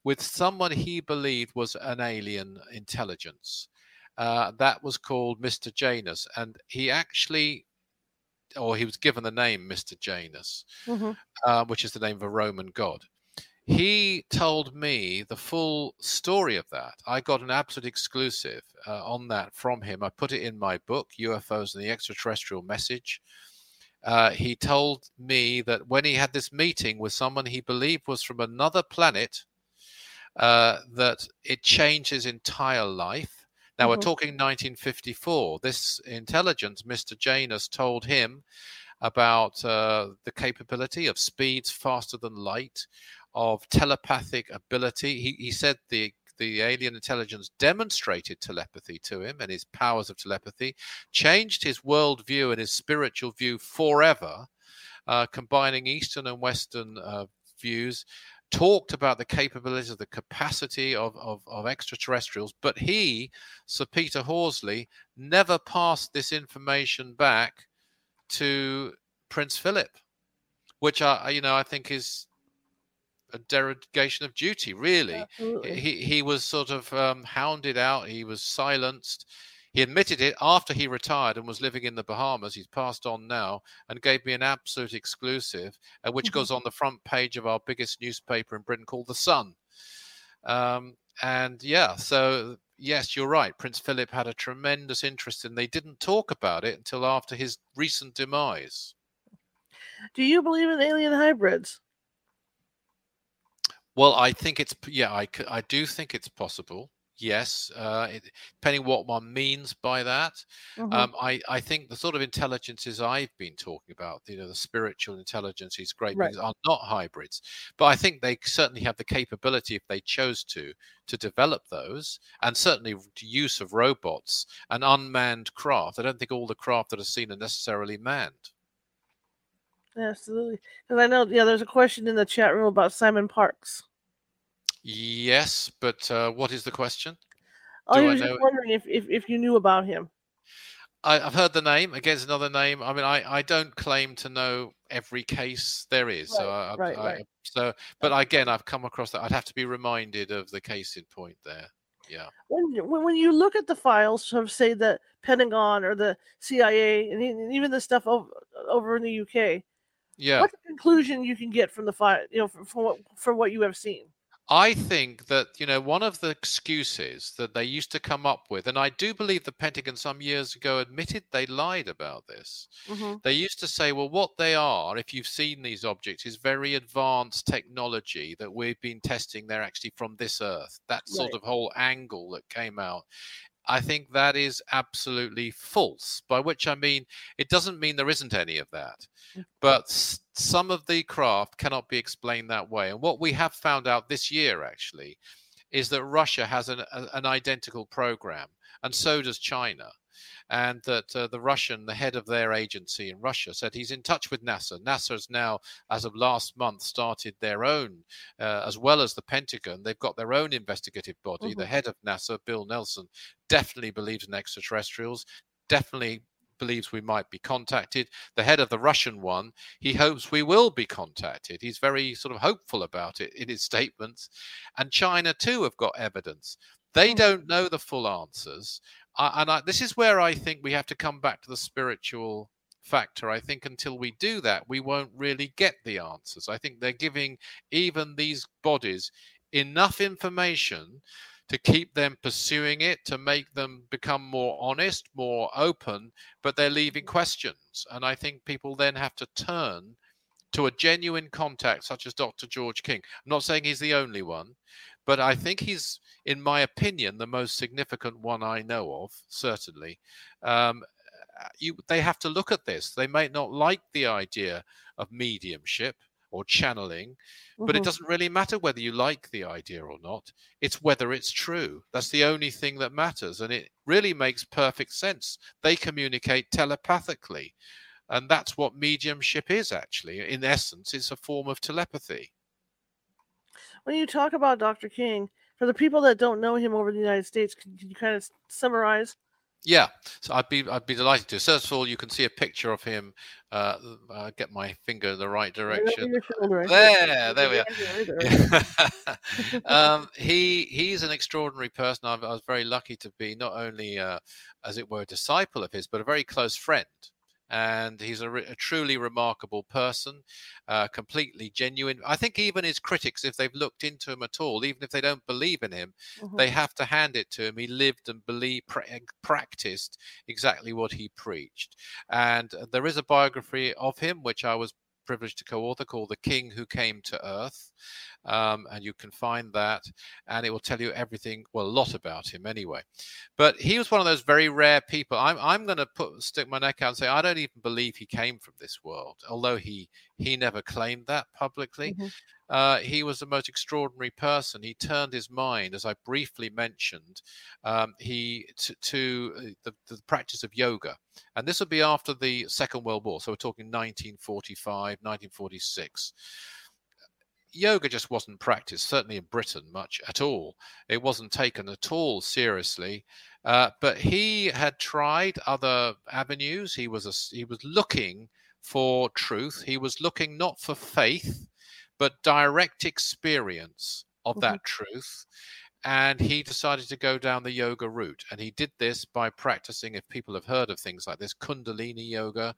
with someone he believed was an alien intelligence. Uh, that was called Mr. Janus. And he actually, or he was given the name Mr. Janus, mm-hmm. uh, which is the name of a Roman god he told me the full story of that. I got an absolute exclusive uh, on that from him. I put it in my book, UFOs and the Extraterrestrial Message. Uh, he told me that when he had this meeting with someone he believed was from another planet, uh, that it changed his entire life. Now mm-hmm. we're talking 1954. This intelligence, Mr. Janus, told him about uh, the capability of speeds faster than light, of telepathic ability. He, he said the the alien intelligence demonstrated telepathy to him and his powers of telepathy, changed his worldview and his spiritual view forever, uh, combining Eastern and Western uh, views. talked about the capabilities of the capacity of, of, of, extraterrestrials, but he, Sir Peter Horsley, never passed this information back to Prince Philip, which I, you know, I think is a derogation of duty. Really, he he was sort of um, hounded out. He was silenced. He admitted it after he retired and was living in the Bahamas. He's passed on now and gave me an absolute exclusive, uh, which mm-hmm. goes on the front page of our biggest newspaper in Britain called The Sun. Um, and yeah, so yes, you're right. Prince Philip had a tremendous interest and They didn't talk about it until after his recent demise. Do you believe in alien hybrids? Well, I think it's yeah, I I do think it's possible. Yes, uh, it, depending what one means by that. Mm-hmm. Um, I, I think the sort of intelligences I've been talking about, you know, the spiritual intelligences, great right. are not hybrids, but I think they certainly have the capability, if they chose to, to develop those, and certainly use of robots and unmanned craft. I don't think all the craft that are seen are necessarily manned. Absolutely, because I know, yeah, there's a question in the chat room about Simon Parkes. Yes, but uh, what is the question? Oh, I was just wondering if, if, if you knew about him. I, have heard the name. Against another name. I mean, I, I don't claim to know every case there is. Right, so, I, right, I, right. so, but again, I've come across that. I'd have to be reminded of the case in point there. Yeah. When when you look at the files of say the Pentagon or the CIA and even the stuff over, over in the UK, yeah, what's the conclusion you can get from the file? You know, from, from what from what you have seen. I think that, you know, one of the excuses that they used to come up with, and I do believe the Pentagon some years ago admitted they lied about this. Mm-hmm. They used to say, well, what they are, if you've seen these objects, is very advanced technology that we've been testing. They're actually from this Earth. That sort right. of whole angle that came out. I think that is absolutely false, by which I mean it doesn't mean there isn't any of that. Mm. But some of the craft cannot be explained that way. And what we have found out this year, actually, is that Russia has an, an identical program, and so does China and that uh, the Russian, the head of their agency in Russia, said he's in touch with NASA. NASA has now, as of last month, started their own, uh, as well as the Pentagon. They've got their own investigative body. Mm-hmm. The head of NASA, Bill Nelson, definitely believes in extraterrestrials. Definitely believes we might be contacted. The head of the Russian one, he hopes we will be contacted. He's very sort of hopeful about it in his statements. And China, too, have got evidence. They mm. don't know the full answers and I, this is where I think we have to come back to the spiritual factor. I think until we do that, we won't really get the answers. I think they're giving even these bodies enough information to keep them pursuing it, to make them become more honest, more open, but they're leaving questions. And I think people then have to turn to a genuine contact such as Dr. George King. I'm not saying he's the only one, but I think he's, in my opinion, the most significant one I know of, certainly. Um, uh, you, they have to look at this. They may not like the idea of mediumship or channeling, mm-hmm. but it mm-hmm. doesn't really matter whether you like the idea or not. It's whether it's true. That's the only thing that matters. And it really makes perfect sense. They communicate telepathically. And that's what mediumship is, actually. In essence, it's a form of telepathy when you talk about Dr. King, for the people that don't know him over the United States, can, can you kind of summarize? Yeah, so I'd be I'd be delighted to. First of all, you can see a picture of him. Uh, uh, get my finger in the right direction. There, there we are. um, he he's an extraordinary person. I, I was very lucky to be not only, uh, as it were, a disciple of his, but a very close friend and he's a, re- a truly remarkable person, uh, completely genuine. I think even his critics, if they've looked into him at all, even if they don't believe in him, mm-hmm. they have to hand it to him. He lived and believed, pra- practiced exactly what he preached. And uh, there is a biography of him, which I was privileged to co-author called "The King Who Came to Earth," um, and you can find that, and it will tell you everything, well, a lot about him anyway. But he was one of those very rare people. I'm I'm going to put stick my neck out and say I don't even believe he came from this world, although he he never claimed that publicly. Mm-hmm. Uh, he was the most extraordinary person. He turned his mind, as I briefly mentioned, um, he to, to uh, the, the, practice of yoga, and this would be after the Second World War. So we're talking 1945, 1946 yoga just wasn't practiced, certainly in Britain, much at all. It wasn't taken at all seriously. Uh, but he had tried other avenues. He was a, he was looking for truth. He was looking not for faith, but direct experience of mm-hmm. that truth and he decided to go down the yoga route and he did this by practicing if people have heard of things like this kundalini yoga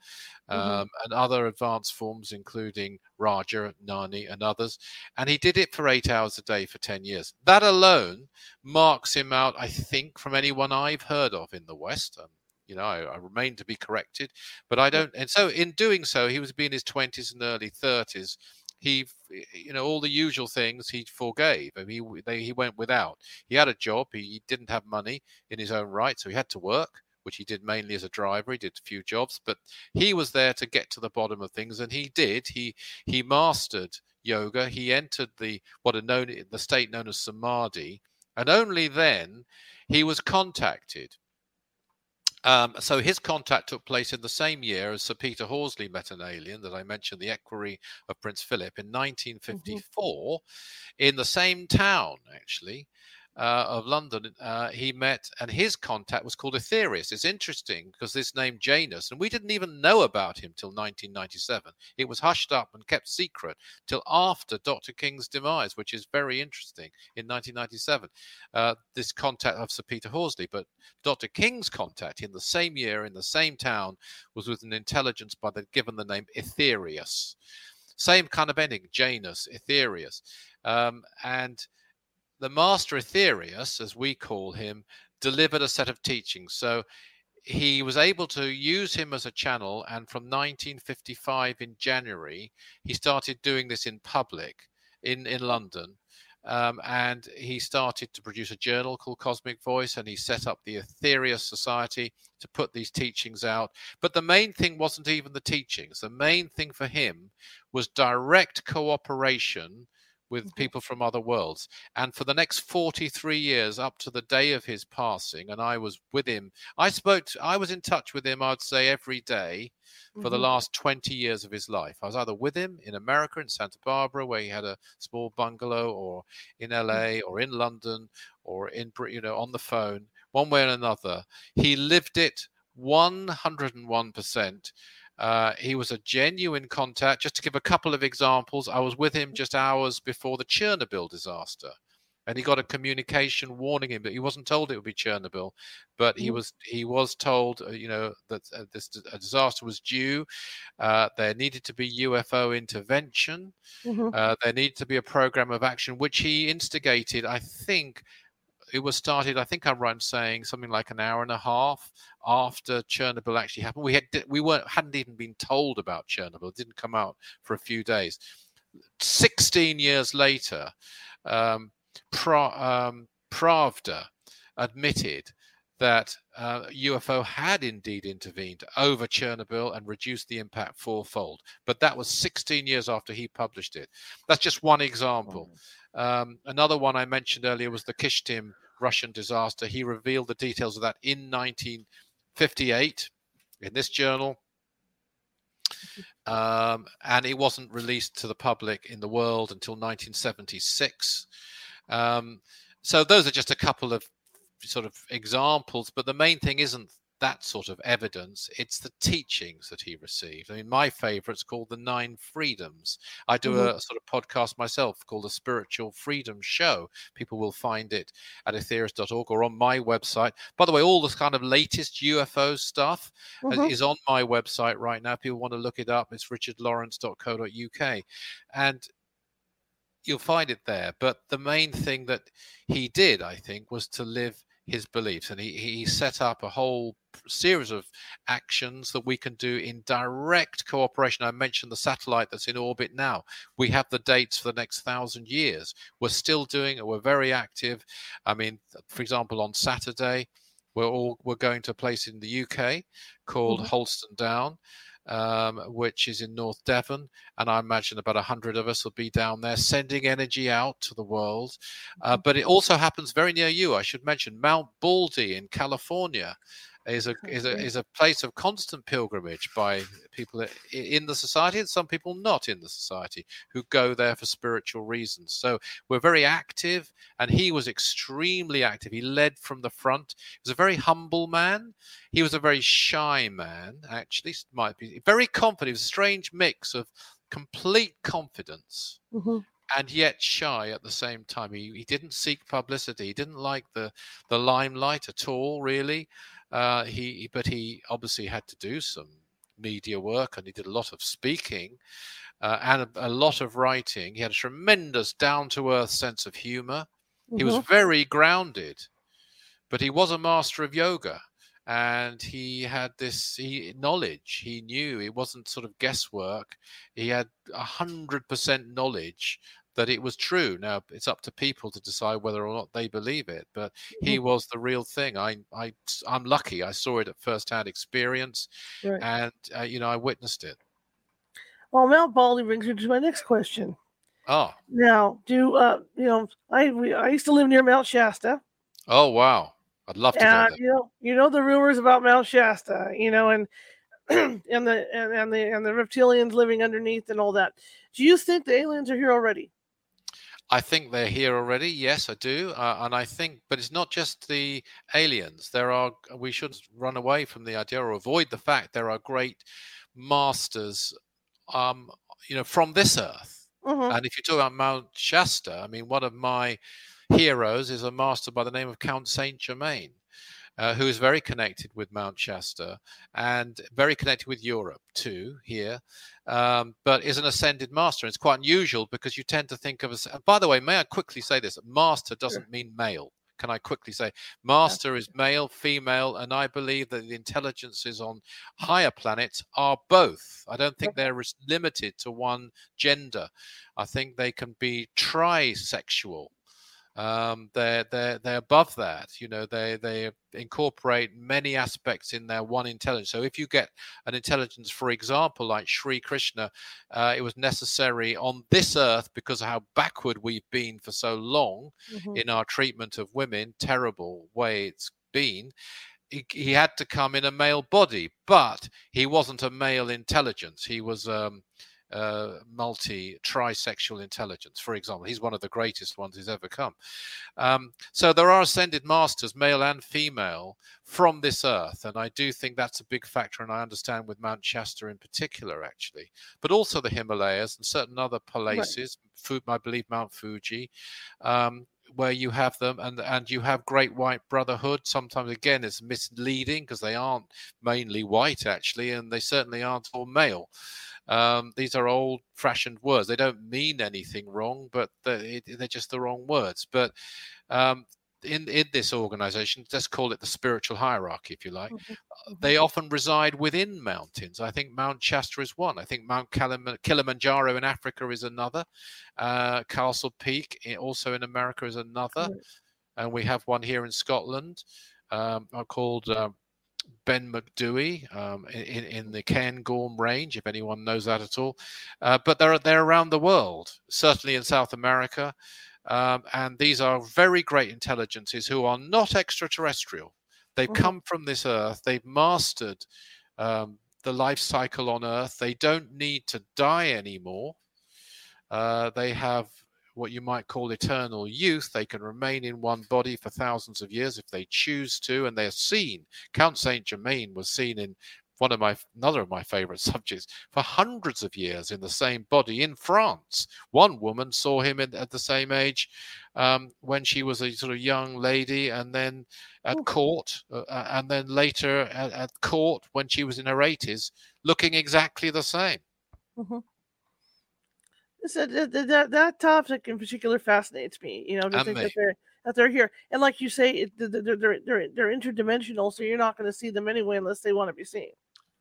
mm-hmm. um, and other advanced forms including raja nani and others and he did it for eight hours a day for 10 years that alone marks him out i think from anyone i've heard of in the west um, you know I, I, remain to be corrected but i don't and so in doing so he was in his 20s and early 30s he you know all the usual things he forgave I mean, he they, he went without. He had a job he, he didn't have money in his own right so he had to work which he did mainly as a driver he did a few jobs but he was there to get to the bottom of things and he did. He he mastered yoga. He entered the what are known the state known as samadhi and only then he was contacted um, so his contact took place in the same year as Sir Peter Horsley met an alien that I mentioned, the equerry of Prince Philip, in 1954, mm-hmm. in the same town, actually uh, of London, uh, he met, and his contact was called Aetherius. It's interesting because this name Janus, and we didn't even know about him till 1997. It was hushed up and kept secret till after Dr. King's demise, which is very interesting in 1997. Uh, this contact of Sir Peter Horsley, but Dr. King's contact in the same year in the same town was with an intelligence by the given the name Aetherius. Same kind of ending, Janus, Aetherius, um, and the master Aetherius, as we call him, delivered a set of teachings. So he was able to use him as a channel. And from 1955 in January, he started doing this in public in, in London. Um, and he started to produce a journal called Cosmic Voice, and he set up the Aetherius Society to put these teachings out. But the main thing wasn't even the teachings. The main thing for him was direct cooperation with people from other worlds. And for the next 43 years, up to the day of his passing, and I was with him, I spoke, to, I was in touch with him, I'd say every day for mm-hmm. the last 20 years of his life. I was either with him in America, in Santa Barbara, where he had a small bungalow, or in LA, mm-hmm. or in London, or in, you know, on the phone, one way or another. He lived it 101%. Uh, he was a genuine contact. Just to give a couple of examples, I was with him just hours before the Chernobyl disaster, and he got a communication warning him that he wasn't told it would be Chernobyl, but he mm. was he was told, uh, you know, that uh, this a disaster was due. Uh, there needed to be UFO intervention. Mm-hmm. Uh, there needed to be a program of action, which he instigated, I think, it was started. I think I'm right in saying something like an hour and a half after Chernobyl actually happened. We had we weren't hadn't even been told about Chernobyl. It didn't come out for a few days. Sixteen years later, um, pra, um, Pravda admitted that uh, UFO had indeed intervened over Chernobyl and reduced the impact fourfold. But that was 16 years after he published it. That's just one example. Um, another one I mentioned earlier was the Kyshtym Russian disaster. He revealed the details of that in 1958 in this journal. Um, and it wasn't released to the public in the world until 1976. Um, so those are just a couple of sort of examples, but the main thing isn't that sort of evidence. It's the teachings that he received. I mean, my favorite's called The Nine Freedoms. I do mm-hmm. a, sort of podcast myself called The Spiritual Freedom Show. People will find it at aetherius.org or on my website. By the way, all this kind of latest UFO stuff uh, mm-hmm. is on my website right now. If people want to look it up, it's richardlawrence.co.uk. And you'll find it there. But the main thing that he did, I think, was to live his beliefs and he, he set up a whole series of actions that we can do in direct cooperation. I mentioned the satellite that's in orbit now. We have the dates for the next thousand years. We're still doing it. We're very active. I mean for example on saturday we're all we're going to a place in the uk called mm-hmm. Holdstone Down um, which is in North Devon. And I imagine about 100 of us will be down there sending energy out to the world. Uh, mm-hmm. but it also happens very near you. I should mention Mount Baldy in California. Is a is a is a place of constant pilgrimage by people in the society and some people not in the society who go there for spiritual reasons. So we're very active, and he was extremely active. He led from the front. He was a very humble man. He was a very shy man, actually. Might be very confident. He was a strange mix of complete confidence. Mm-hmm and yet shy at the same time. He, he didn't seek publicity. He didn't like the the limelight at all, really. Uh, he, but he obviously had to do some media work, and he did a lot of speaking uh, and a, a, lot of writing. He had a tremendous down to earth sense of humor. Mm-hmm. He was mm-hmm. very grounded, but he was a master of yoga. And he had this he, knowledge. He knew it wasn't sort of guesswork. He had a hundred percent knowledge that it was true. Now it's up to people to decide whether or not they believe it. But he was the real thing. I, I, I'm lucky. I saw it at first-hand experience, right. and uh, you know I witnessed it. Well, Mount Baldy brings me to my next question. Oh. Now, do uh, you know? I we, I used to live near Mount Shasta. Oh wow! I'd love to. And, you know, you know the rumors about Mount Shasta. You know, and and the and, and the and the reptilians living underneath and all that. Do you think the aliens are here already? I think they're here already. Yes, I do, uh, and I think, but it's not just the aliens. There are. We should run away from the idea or avoid the fact there are great masters, um, you know, from this earth. Mm-hmm. And if you talk about Mount Shasta, I mean, one of my heroes is a master by the name of Count Saint Germain uh, who is very connected with Mount Shasta and very connected with Europe too here, um, but is an ascended master. And it's quite unusual because you tend to think of us. By the way, may I quickly say this? Master doesn't mean male. Can I quickly say, master is male, female, and I believe that the intelligences on higher planets are both. I don't think they're limited to one gender. I think they can be trisexual um, they're they're they're above that. You know, they they incorporate many aspects in their one intelligence. So if you get an intelligence, for example, like Sri Krishna, uh, it was necessary on this earth because of how backward we've been for so long mm-hmm. in our treatment of women. Terrible way it's been. He, he, had to come in a male body, but he wasn't a male intelligence. He was um, uh, multi trisexual intelligence, for example. He's one of the greatest ones who's ever come. Um, so there are ascended masters, male and female, from this earth. And I do think that's a big factor. And I understand with Mount Shasta in particular, actually, but also the Himalayas and certain other places, right. I believe Mount Fuji. Um, where you have them and and you have great white brotherhood sometimes again it's misleading because they aren't mainly white actually and they certainly aren't all male um, these are old fashioned words. They don't mean anything wrong, but they're, they're just the wrong words. But um, in, in this organization, let's call it the spiritual hierarchy, if you like, mm-hmm. Uh, they mm-hmm. often reside within mountains. I think Mount Shasta is one. I think Mount Kilimanjaro in Africa is another. Uh, Castle Peak, also in America, is another. And we have one here in Scotland um, called. Uh, Ben Macdui um, in, in the Cairngorm range, if anyone knows that at all. Uh, but they're, they're around the world, certainly in South America. Um, and these are very great intelligences who are not extraterrestrial. They've mm-hmm. come from this earth, they've mastered um, the life cycle on earth. They don't need to die anymore. Uh, they have what you might call eternal youth. They can remain in one body for thousands of years if they choose to, and they're seen. Count Saint Germain was seen in one of my another of my favorite subjects for hundreds of years in the same body in France. One woman saw him in, at the same age um, when she was a sort of young lady, and then at court, uh, uh, and then later at, at, court when she was in her 80s, looking exactly the same. Mm-hmm. So that, that, that topic in particular fascinates me. You know, to think that they're that they're here, and like you say, they're they're they're, they're interdimensional, so you're not going to see them anyway unless they want to be seen.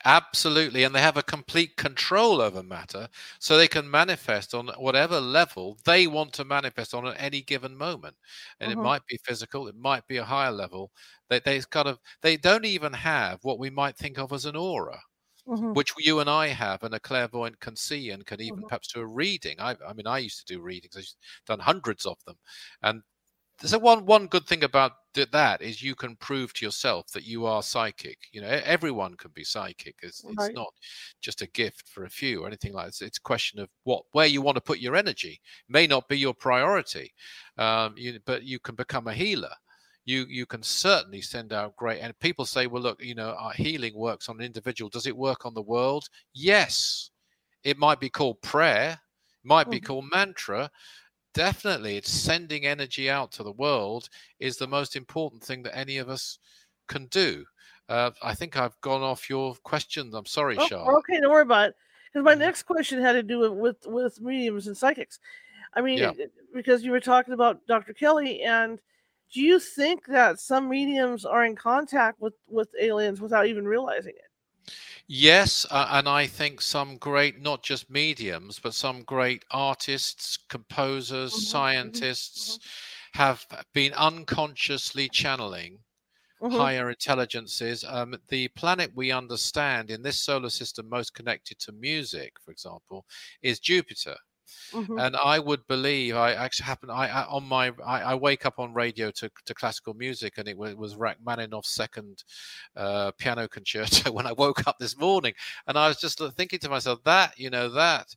Absolutely, and they have a complete control over matter, so they can manifest on whatever level they want to manifest on at any given moment. And uh-huh. it might be physical, it might be a higher level. They they kind of they don't even have what we might think of as an aura mm-hmm. which you and I have, and a clairvoyant can see and can even mm-hmm. perhaps do a reading. I, I mean, I used to do readings; I've done hundreds of them, and there's a one one good thing about that that is you can prove to yourself that you are psychic. You know, everyone can be psychic. It's, it's not just a gift for a few or anything like that. It's a question of what where you want to put your energy. May not be your priority, um, you, but you can become a healer. You you can certainly send out great. And people say, well, look, you know, our healing works on an individual. Does it work on the world? Yes. It might be called prayer. Might be Mhm. called mantra definitely it's sending energy out to the world is the most important thing that any of us can do uh, i think i've gone off your questions i'm sorry Oh, Charlotte. okay, don't worry about it. Because my Mhm. next question had to do with with, mediums and psychics. I mean, Yeah. because you were talking about Dr. Kelly, and do you think that some mediums are in contact with with aliens without even realizing it? yes uh, and i think some great not just mediums but some great artists composers Mhm, mhm, scientists have been unconsciously channeling Mhm, higher intelligences. Um, the planet we understand in this solar system most connected to music, for example, is Jupiter. Mhm, And I would believe I actually happen I, I on my I, I wake up on radio to, to classical music and it was, was Rachmaninoff's second uh, piano concerto when I woke up this morning. And I was just thinking to myself that you know that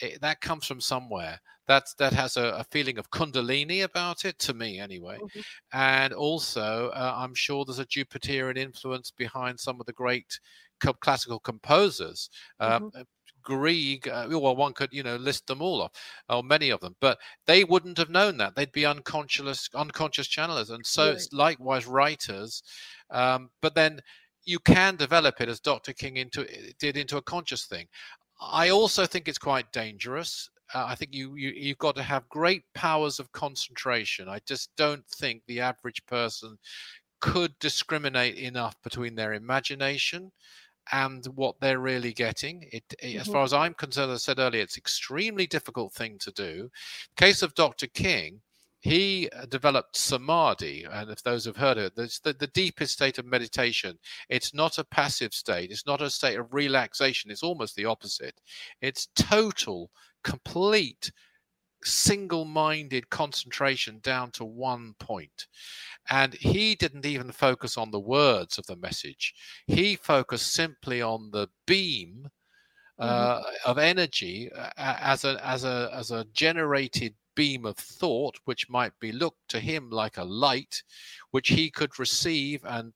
it, that comes from somewhere. That's that has a, a feeling of kundalini about it to me anyway. Mhm. and also uh, i'm sure there's a jupiterian influence behind some of the great co- classical composers um, uh, Grieg, uh, well, one could, you know, list them all off, or many of them, but they wouldn't have known that. They'd be unconscious, unconscious channelers, and so Right. it's likewise writers. Um, but then you can develop it, as Dr. King into did, into a conscious thing. I also think it's quite dangerous. Uh, I think you, you you've got to have great powers of concentration. I just don't think the average person could discriminate enough between their imagination and what they're really getting. It, it- as far as I'm concerned, as I said earlier, it's extremely difficult thing to do. Case of Dr. King, he uh, developed samadhi, and if those have heard it, it's the, the deepest state of meditation. It's not a passive state. It's not a state of relaxation. It's almost the opposite. It's total, complete, single-minded concentration down to one point. And he didn't even focus on the words of the message. He focused simply on the beam uh, of energy uh, as a as a as a generated beam of thought which might be looked to him like a light which he could receive and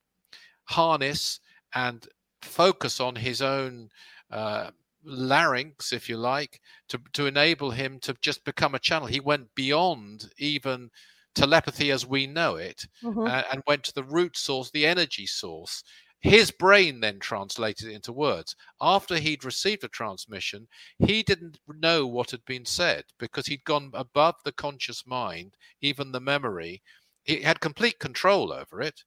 harness and focus on his own uh, larynx if you like to to enable him to just become a channel he went beyond even telepathy as we know it Mhm. uh, and went to the root source, the energy source. His brain then translated it into words. After he'd received a transmission, he didn't know what had been said because he'd gone above the conscious mind, even the memory. He had complete control over it,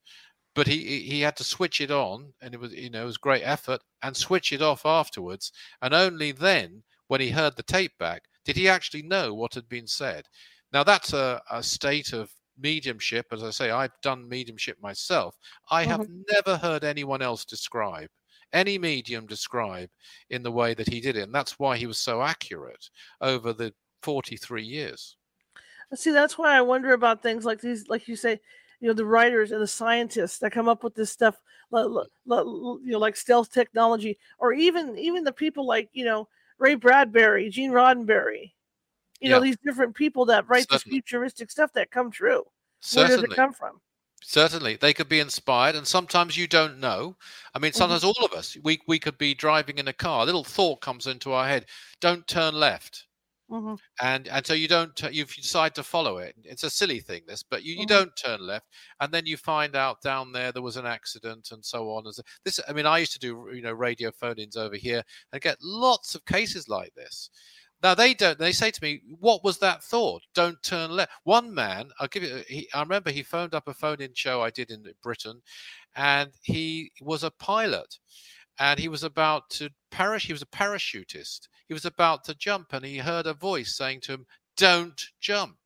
but he he had to switch it on, and it was you know it was great effort, and switch it off afterwards. And only then, when he heard the tape back, did he actually know what had been said. Now that's a, a state of mediumship. As I say, I've done mediumship myself. I have mm-hmm. never heard anyone else describe any medium describe in the way that he did it. And that's why he was so accurate over the 43 years. See, that's why I wonder about things like these, like you say, you know, the writers and the scientists that come up with this stuff, you know, like stealth technology, or even even the people like you know Ray Bradbury, Gene Roddenberry, you know, these different people that write this futuristic stuff that come true. Where does it come from? Certainly, they could be inspired, and sometimes you don't know. I mean, mm-hmm. sometimes all of us, we we could be driving in a car, a little thought comes into our head: "Don't turn left," hmm and and so you don't. You decide to follow it. It's a silly thing, this, but you, you Mhm. don't turn left, and then you find out down there there was an accident and so on. As this, I mean, I used to do you know radio phone-ins over here and get lots of cases like this. Now they don't. They say to me, "What was that thought? Don't turn left." One man, I'll give you. He, I remember he phoned up a phone-in show I did in Britain, and he was a pilot, and he was about to perish. He was a parachutist. He was about to jump, and he heard a voice saying to him, "Don't jump."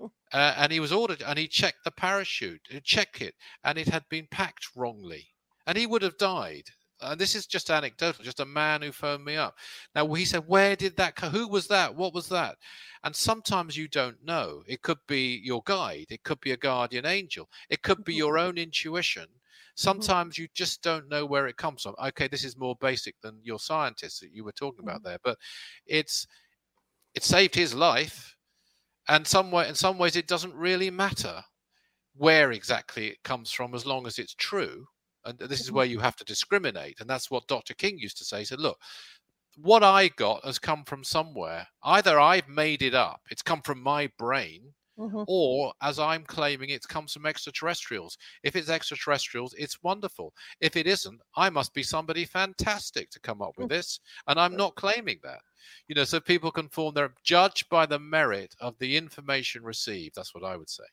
Oh. Uh, and he was ordered, and he checked the parachute, he checked it, and it had been packed wrongly, and he would have died And this is just anecdotal, just a man who phoned me up. Now he said, "Where did that? Co- who was that? What was that?" And sometimes you don't know. It could be your guide. It could be a guardian angel. It could be your own intuition. Mm-hmm. Sometimes you just don't know where it comes from. Okay, this is more basic than your scientists that you were talking about mm-hmm. there, but it's it saved his life, and some way, in some ways, it doesn't really matter where exactly it comes from as long as it's true. And this is mm-hmm. where you have to discriminate. And that's what Dr. King used to say. He said, look, what I got has come from somewhere. Either I've made it up, it's come from my brain, Mhm. or as I'm claiming, it comes from extraterrestrials. If it's extraterrestrials, it's wonderful. If it isn't, I must be somebody fantastic to come up with this. And I'm not claiming that. You know, so people can form their judge by the merit of the information received. That's what I would say.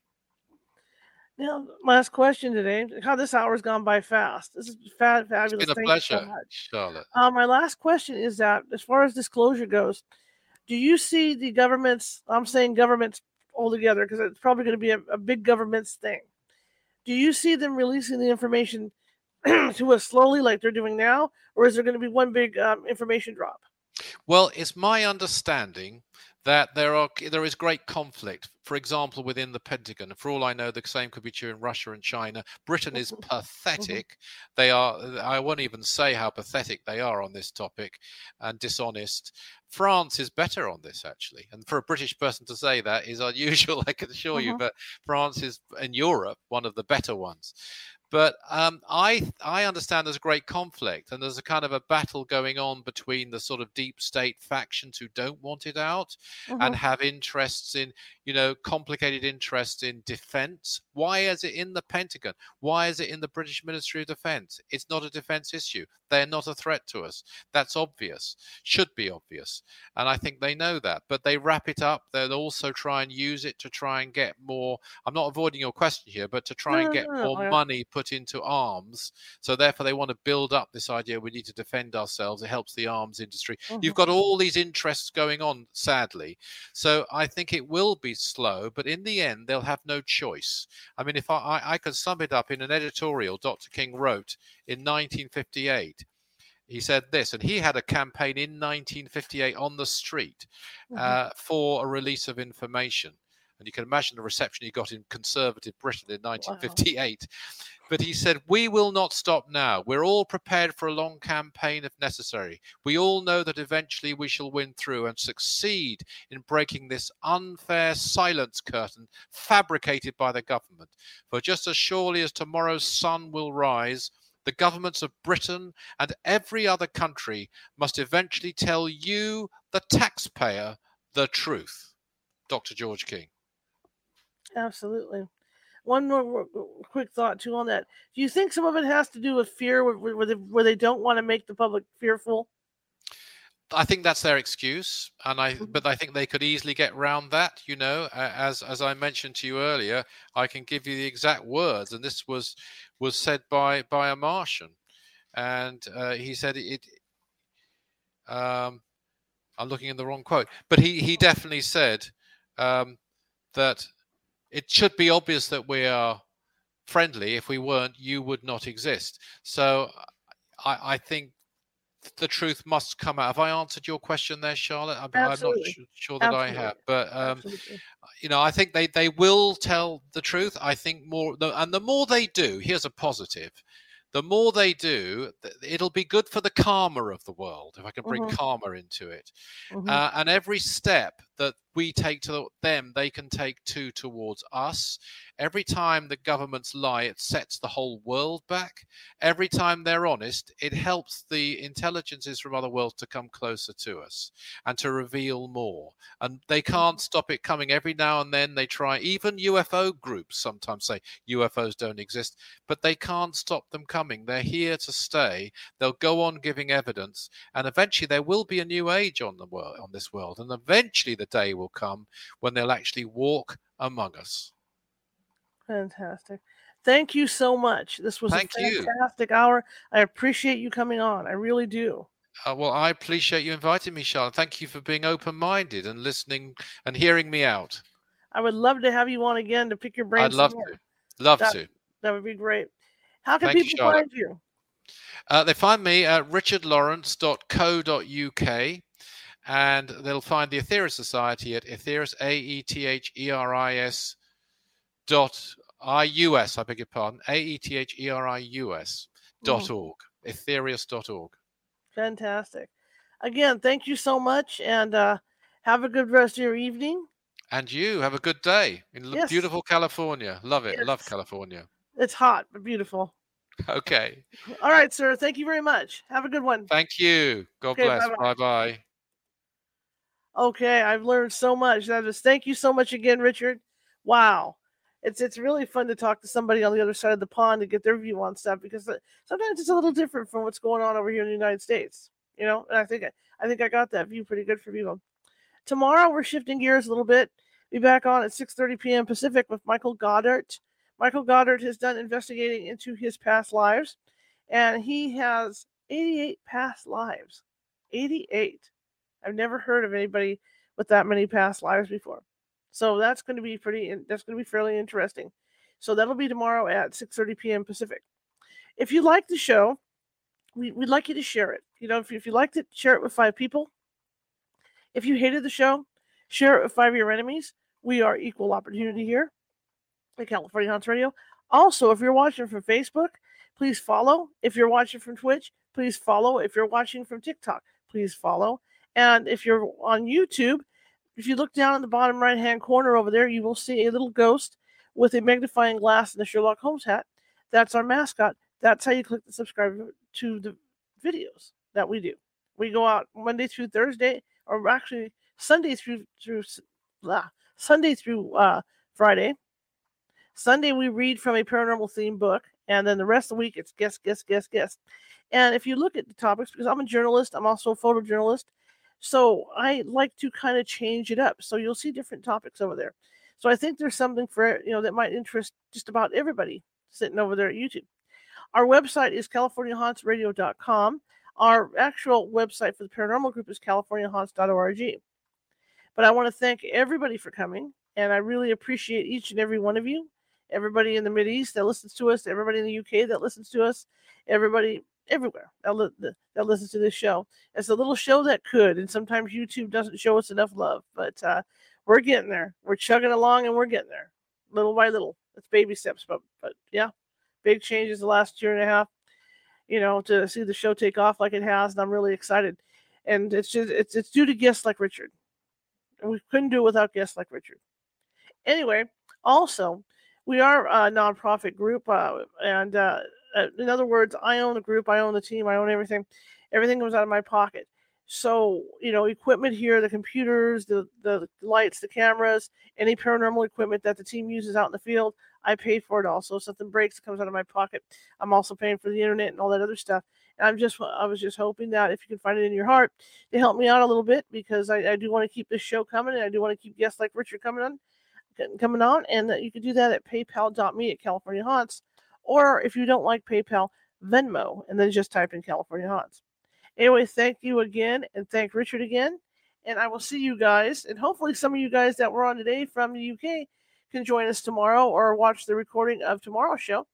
Now, last question today. How this hour's gone by fast. This is fa- It's fabulous. been a you so pleasure. Charlotte. Uh, my last question is that, as far as disclosure goes, do you see the government's? I'm saying governments altogether because it's probably going to be a, a big government's thing. Do you see them releasing the information to us slowly, like they're doing now, or is there going to be one big um, information drop? Well, it's my understanding that there are there is great conflict. For example, within the Pentagon. For all I know, the same could be true in Russia and China. Britain is Mhm. pathetic. They are. I won't even say how pathetic they are on this topic, and dishonest. France is better on this actually, and for a British person to say that is unusual. I can assure you. Mhm. But France is in Europe one of the better ones. But um, I I understand there's a great conflict, and there's a kind of a battle going on between the sort of deep state factions who don't want it out and Mhm. have interests in, you know, complicated interests in defense. Why is it in the Pentagon? Why is it in the British Ministry of Defense? It's not a defense issue. They're not a threat to us. That's obvious, should be obvious. And I think they know that, but they wrap it up. They'll also try and use it to try and get more. I'm not avoiding your question here, but to try No, and get no, no, more money put into arms. So therefore, they want to build up this idea we need to defend ourselves. It helps the arms industry. You've Mhm. got all these interests going on, sadly. So I think it will be slow, but in the end, they'll have no choice. I mean, if I, I, I could sum it up in an editorial Dr. King wrote in 1958, he said this, and he had a campaign in 1958 on the street Mhm. uh, for a release of information. And you can imagine the reception he got in conservative Britain in 1958. But he said, We will not stop now. We're all prepared for a long campaign if necessary. We all know that eventually we shall win through and succeed in breaking this unfair silence curtain fabricated by the government. For just as surely as tomorrow's sun will rise, the governments of Britain and every other country must eventually tell you, the taxpayer, the truth. Dr. George King. Absolutely. One more quick thought too on that. Do you think some of it has to do with fear, where, they, where they don't want to make the public fearful? I think that's their excuse, and I Mhm. but I think they could easily get round that. You know, as as I mentioned to you earlier, I can give you the exact words, and this was was said by by a Martian, and uh, he said it. Um, I'm looking in the wrong quote, but he he definitely said um, that it should be obvious that we are friendly. If we weren't, you would not exist. So I, I think the truth must come out. Have I answered your question there, Charlotte? I'm, I'm not Absolutely. su- sure that I have, but um, you know, I think they they will tell the truth. I think more, the- and the more they do, here's a positive. The more they do, it'll be good for the karma of the world. If I can bring Mhm. karma into it, Mhm. uh, and every step that we take to them, they can take two towards us. Every time the governments lie, it sets the whole world back. Every time they're honest, it helps the intelligences from other worlds to come closer to us and to reveal more. And they mm-hmm. can't stop it coming. Every now and then they try, even UFO groups sometimes say UFOs don't exist, but they can't stop them coming. They're here to stay. They'll go on giving evidence, and eventually there will be a new age on the world, on this world. And eventually the day will come when they'll actually walk among us. Fantastic. Thank you so much. This was Thank a you. fantastic hour. I appreciate you coming on. I really do. Uh, well, I appreciate you inviting me, Charlotte. Thank you for being open minded and listening and hearing me out. I would love to have you on again to pick your brain. I'd love to. Love That- to. That would be great. How can Thank people Charlotte. find you? Uh, they find me at richardlawrence.co.uk and they'll find the Aetherius Society at Aetherius, A E T H E R I S dot I U S, I beg your pardon, A E T H E R I U S dot mm. org, Aetherius dot org. Fantastic. Again, thank you so much and uh, have a good rest of your evening. And you have a good day in yes. beautiful California. Love it. Yes. Love California. It's hot, but beautiful. Okay. All right, sir. Thank you very much. Have a good one. Thank you. God okay, bless. Bye bye. Okay, I've learned so much. That is thank you so much again, Richard. Wow. It's it's really fun to talk to somebody on the other side of the pond to get their view on stuff because uh, sometimes it's a little different from what's going on over here in the United States. You know, and I think I think I got that view pretty good for people. Tomorrow we're shifting gears a little bit. Be back on at 6:30 p.m. Pacific with Michael Goddard. Michael Goddard has done investigating into his past lives, and he has 88 past lives. 88. I've never heard of anybody with that many past lives before. So that's going to be pretty. That's going to be fairly interesting. So that'll be tomorrow at 6:30 p.m. Pacific. If you like the show, we, would like you to share it. You know, if, if you liked it, share it with five people. If you hated the show, share it with five of your enemies. We are equal opportunity here at California Haunts Radio. Also, if you're watching from Facebook, please follow. If you're watching from Twitch, please follow. If you're watching from TikTok, please follow. And if you're on YouTube, if you look down in the bottom right hand corner over there, you will see a little ghost with a magnifying glass and a Sherlock Holmes hat. That's our mascot. That's how you click the subscribe to the videos that we do. We go out Monday through Thursday, or actually Sunday through through uh, Sunday through uh, Friday. Sunday we read from a paranormal theme book, and then the rest of the week it's guess, guess, guess, guess. And if you look at the topics, because I'm a journalist, I'm also a photojournalist, so I like to kind of change it up. So you'll see different topics over there. So I think there's something for you know that might interest just about everybody sitting over there at YouTube. Our website is californiahauntsradio.com. Our actual website for the paranormal group is californiahaunts.org. But I want to thank everybody for coming, and I really appreciate each and every one of you. Everybody in the Mid East that listens to us, everybody in the UK that listens to us, everybody everywhere that listens to this show. It's a little show that could, and sometimes YouTube doesn't show us enough love, but uh, we're getting there. We're chugging along, and we're getting there, little by little. It's baby steps, but but yeah, big changes the last year and a half. You know, to see the show take off like it has, and I'm really excited. And it's just it's it's due to guests like Richard. And we couldn't do it without guests like Richard. Anyway, also we are a nonprofit group, uh, and uh, Uh, in other words, I own the group, I own the team, I own everything. Everything comes out of my pocket. So, you know, equipment here, the computers, the the lights, the cameras, any paranormal equipment that the team uses out in the field, I pay for it also. If something breaks, it comes out of my pocket. I'm also paying for the internet and all that other stuff. And I'm just I was just hoping that if you can find it in your heart to help me out a little bit because I, I do want to keep this show coming and I do want to keep guests like Richard coming on coming on and that you can do that at paypal.me at California Haunts or if you don't like PayPal, Venmo, and then just type in California Haunts. Anyway, thank you again, and thank Richard again. And I will see you guys, and hopefully some of you guys that were on today from the UK can join us tomorrow or watch the recording of tomorrow's show.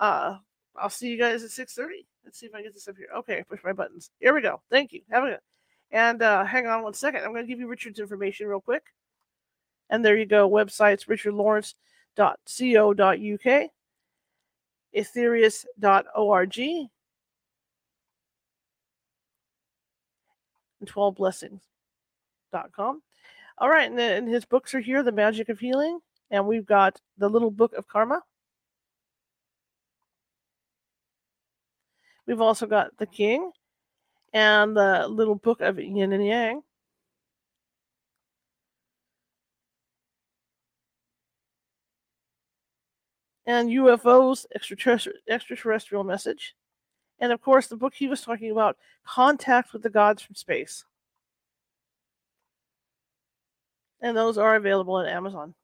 Uh, I'll see you guys at 6.30. Let's see if I get this up here. Okay, push my buttons. Here we go. Thank you. Have a good And uh, hang on one second. I'm going to give you Richard's information real quick. And there you go. Websites, richardlawrence.co.uk aetherius.org and 12blessings.com. All right, and, and his books are here The Magic of Healing, and we've got The Little Book of Karma. We've also got The King and the Little Book of Yin and Yang. And UFOs, extraterrestrial, extraterrestrial message. And of course, the book he was talking about, Contact with the Gods from Space. And those are available on Amazon.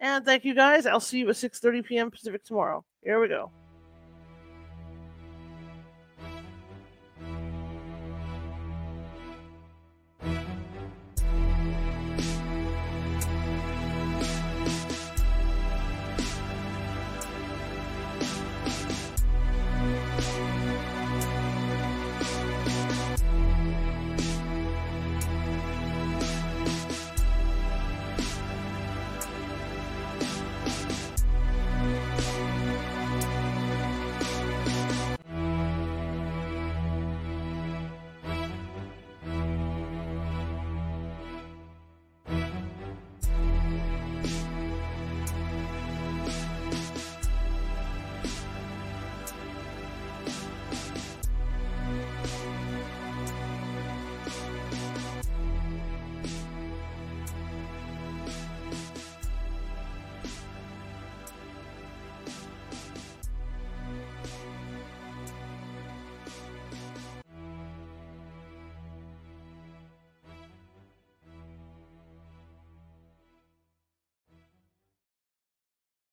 And thank you guys. I'll see you at 6:30 p.m. Pacific tomorrow. Here we go.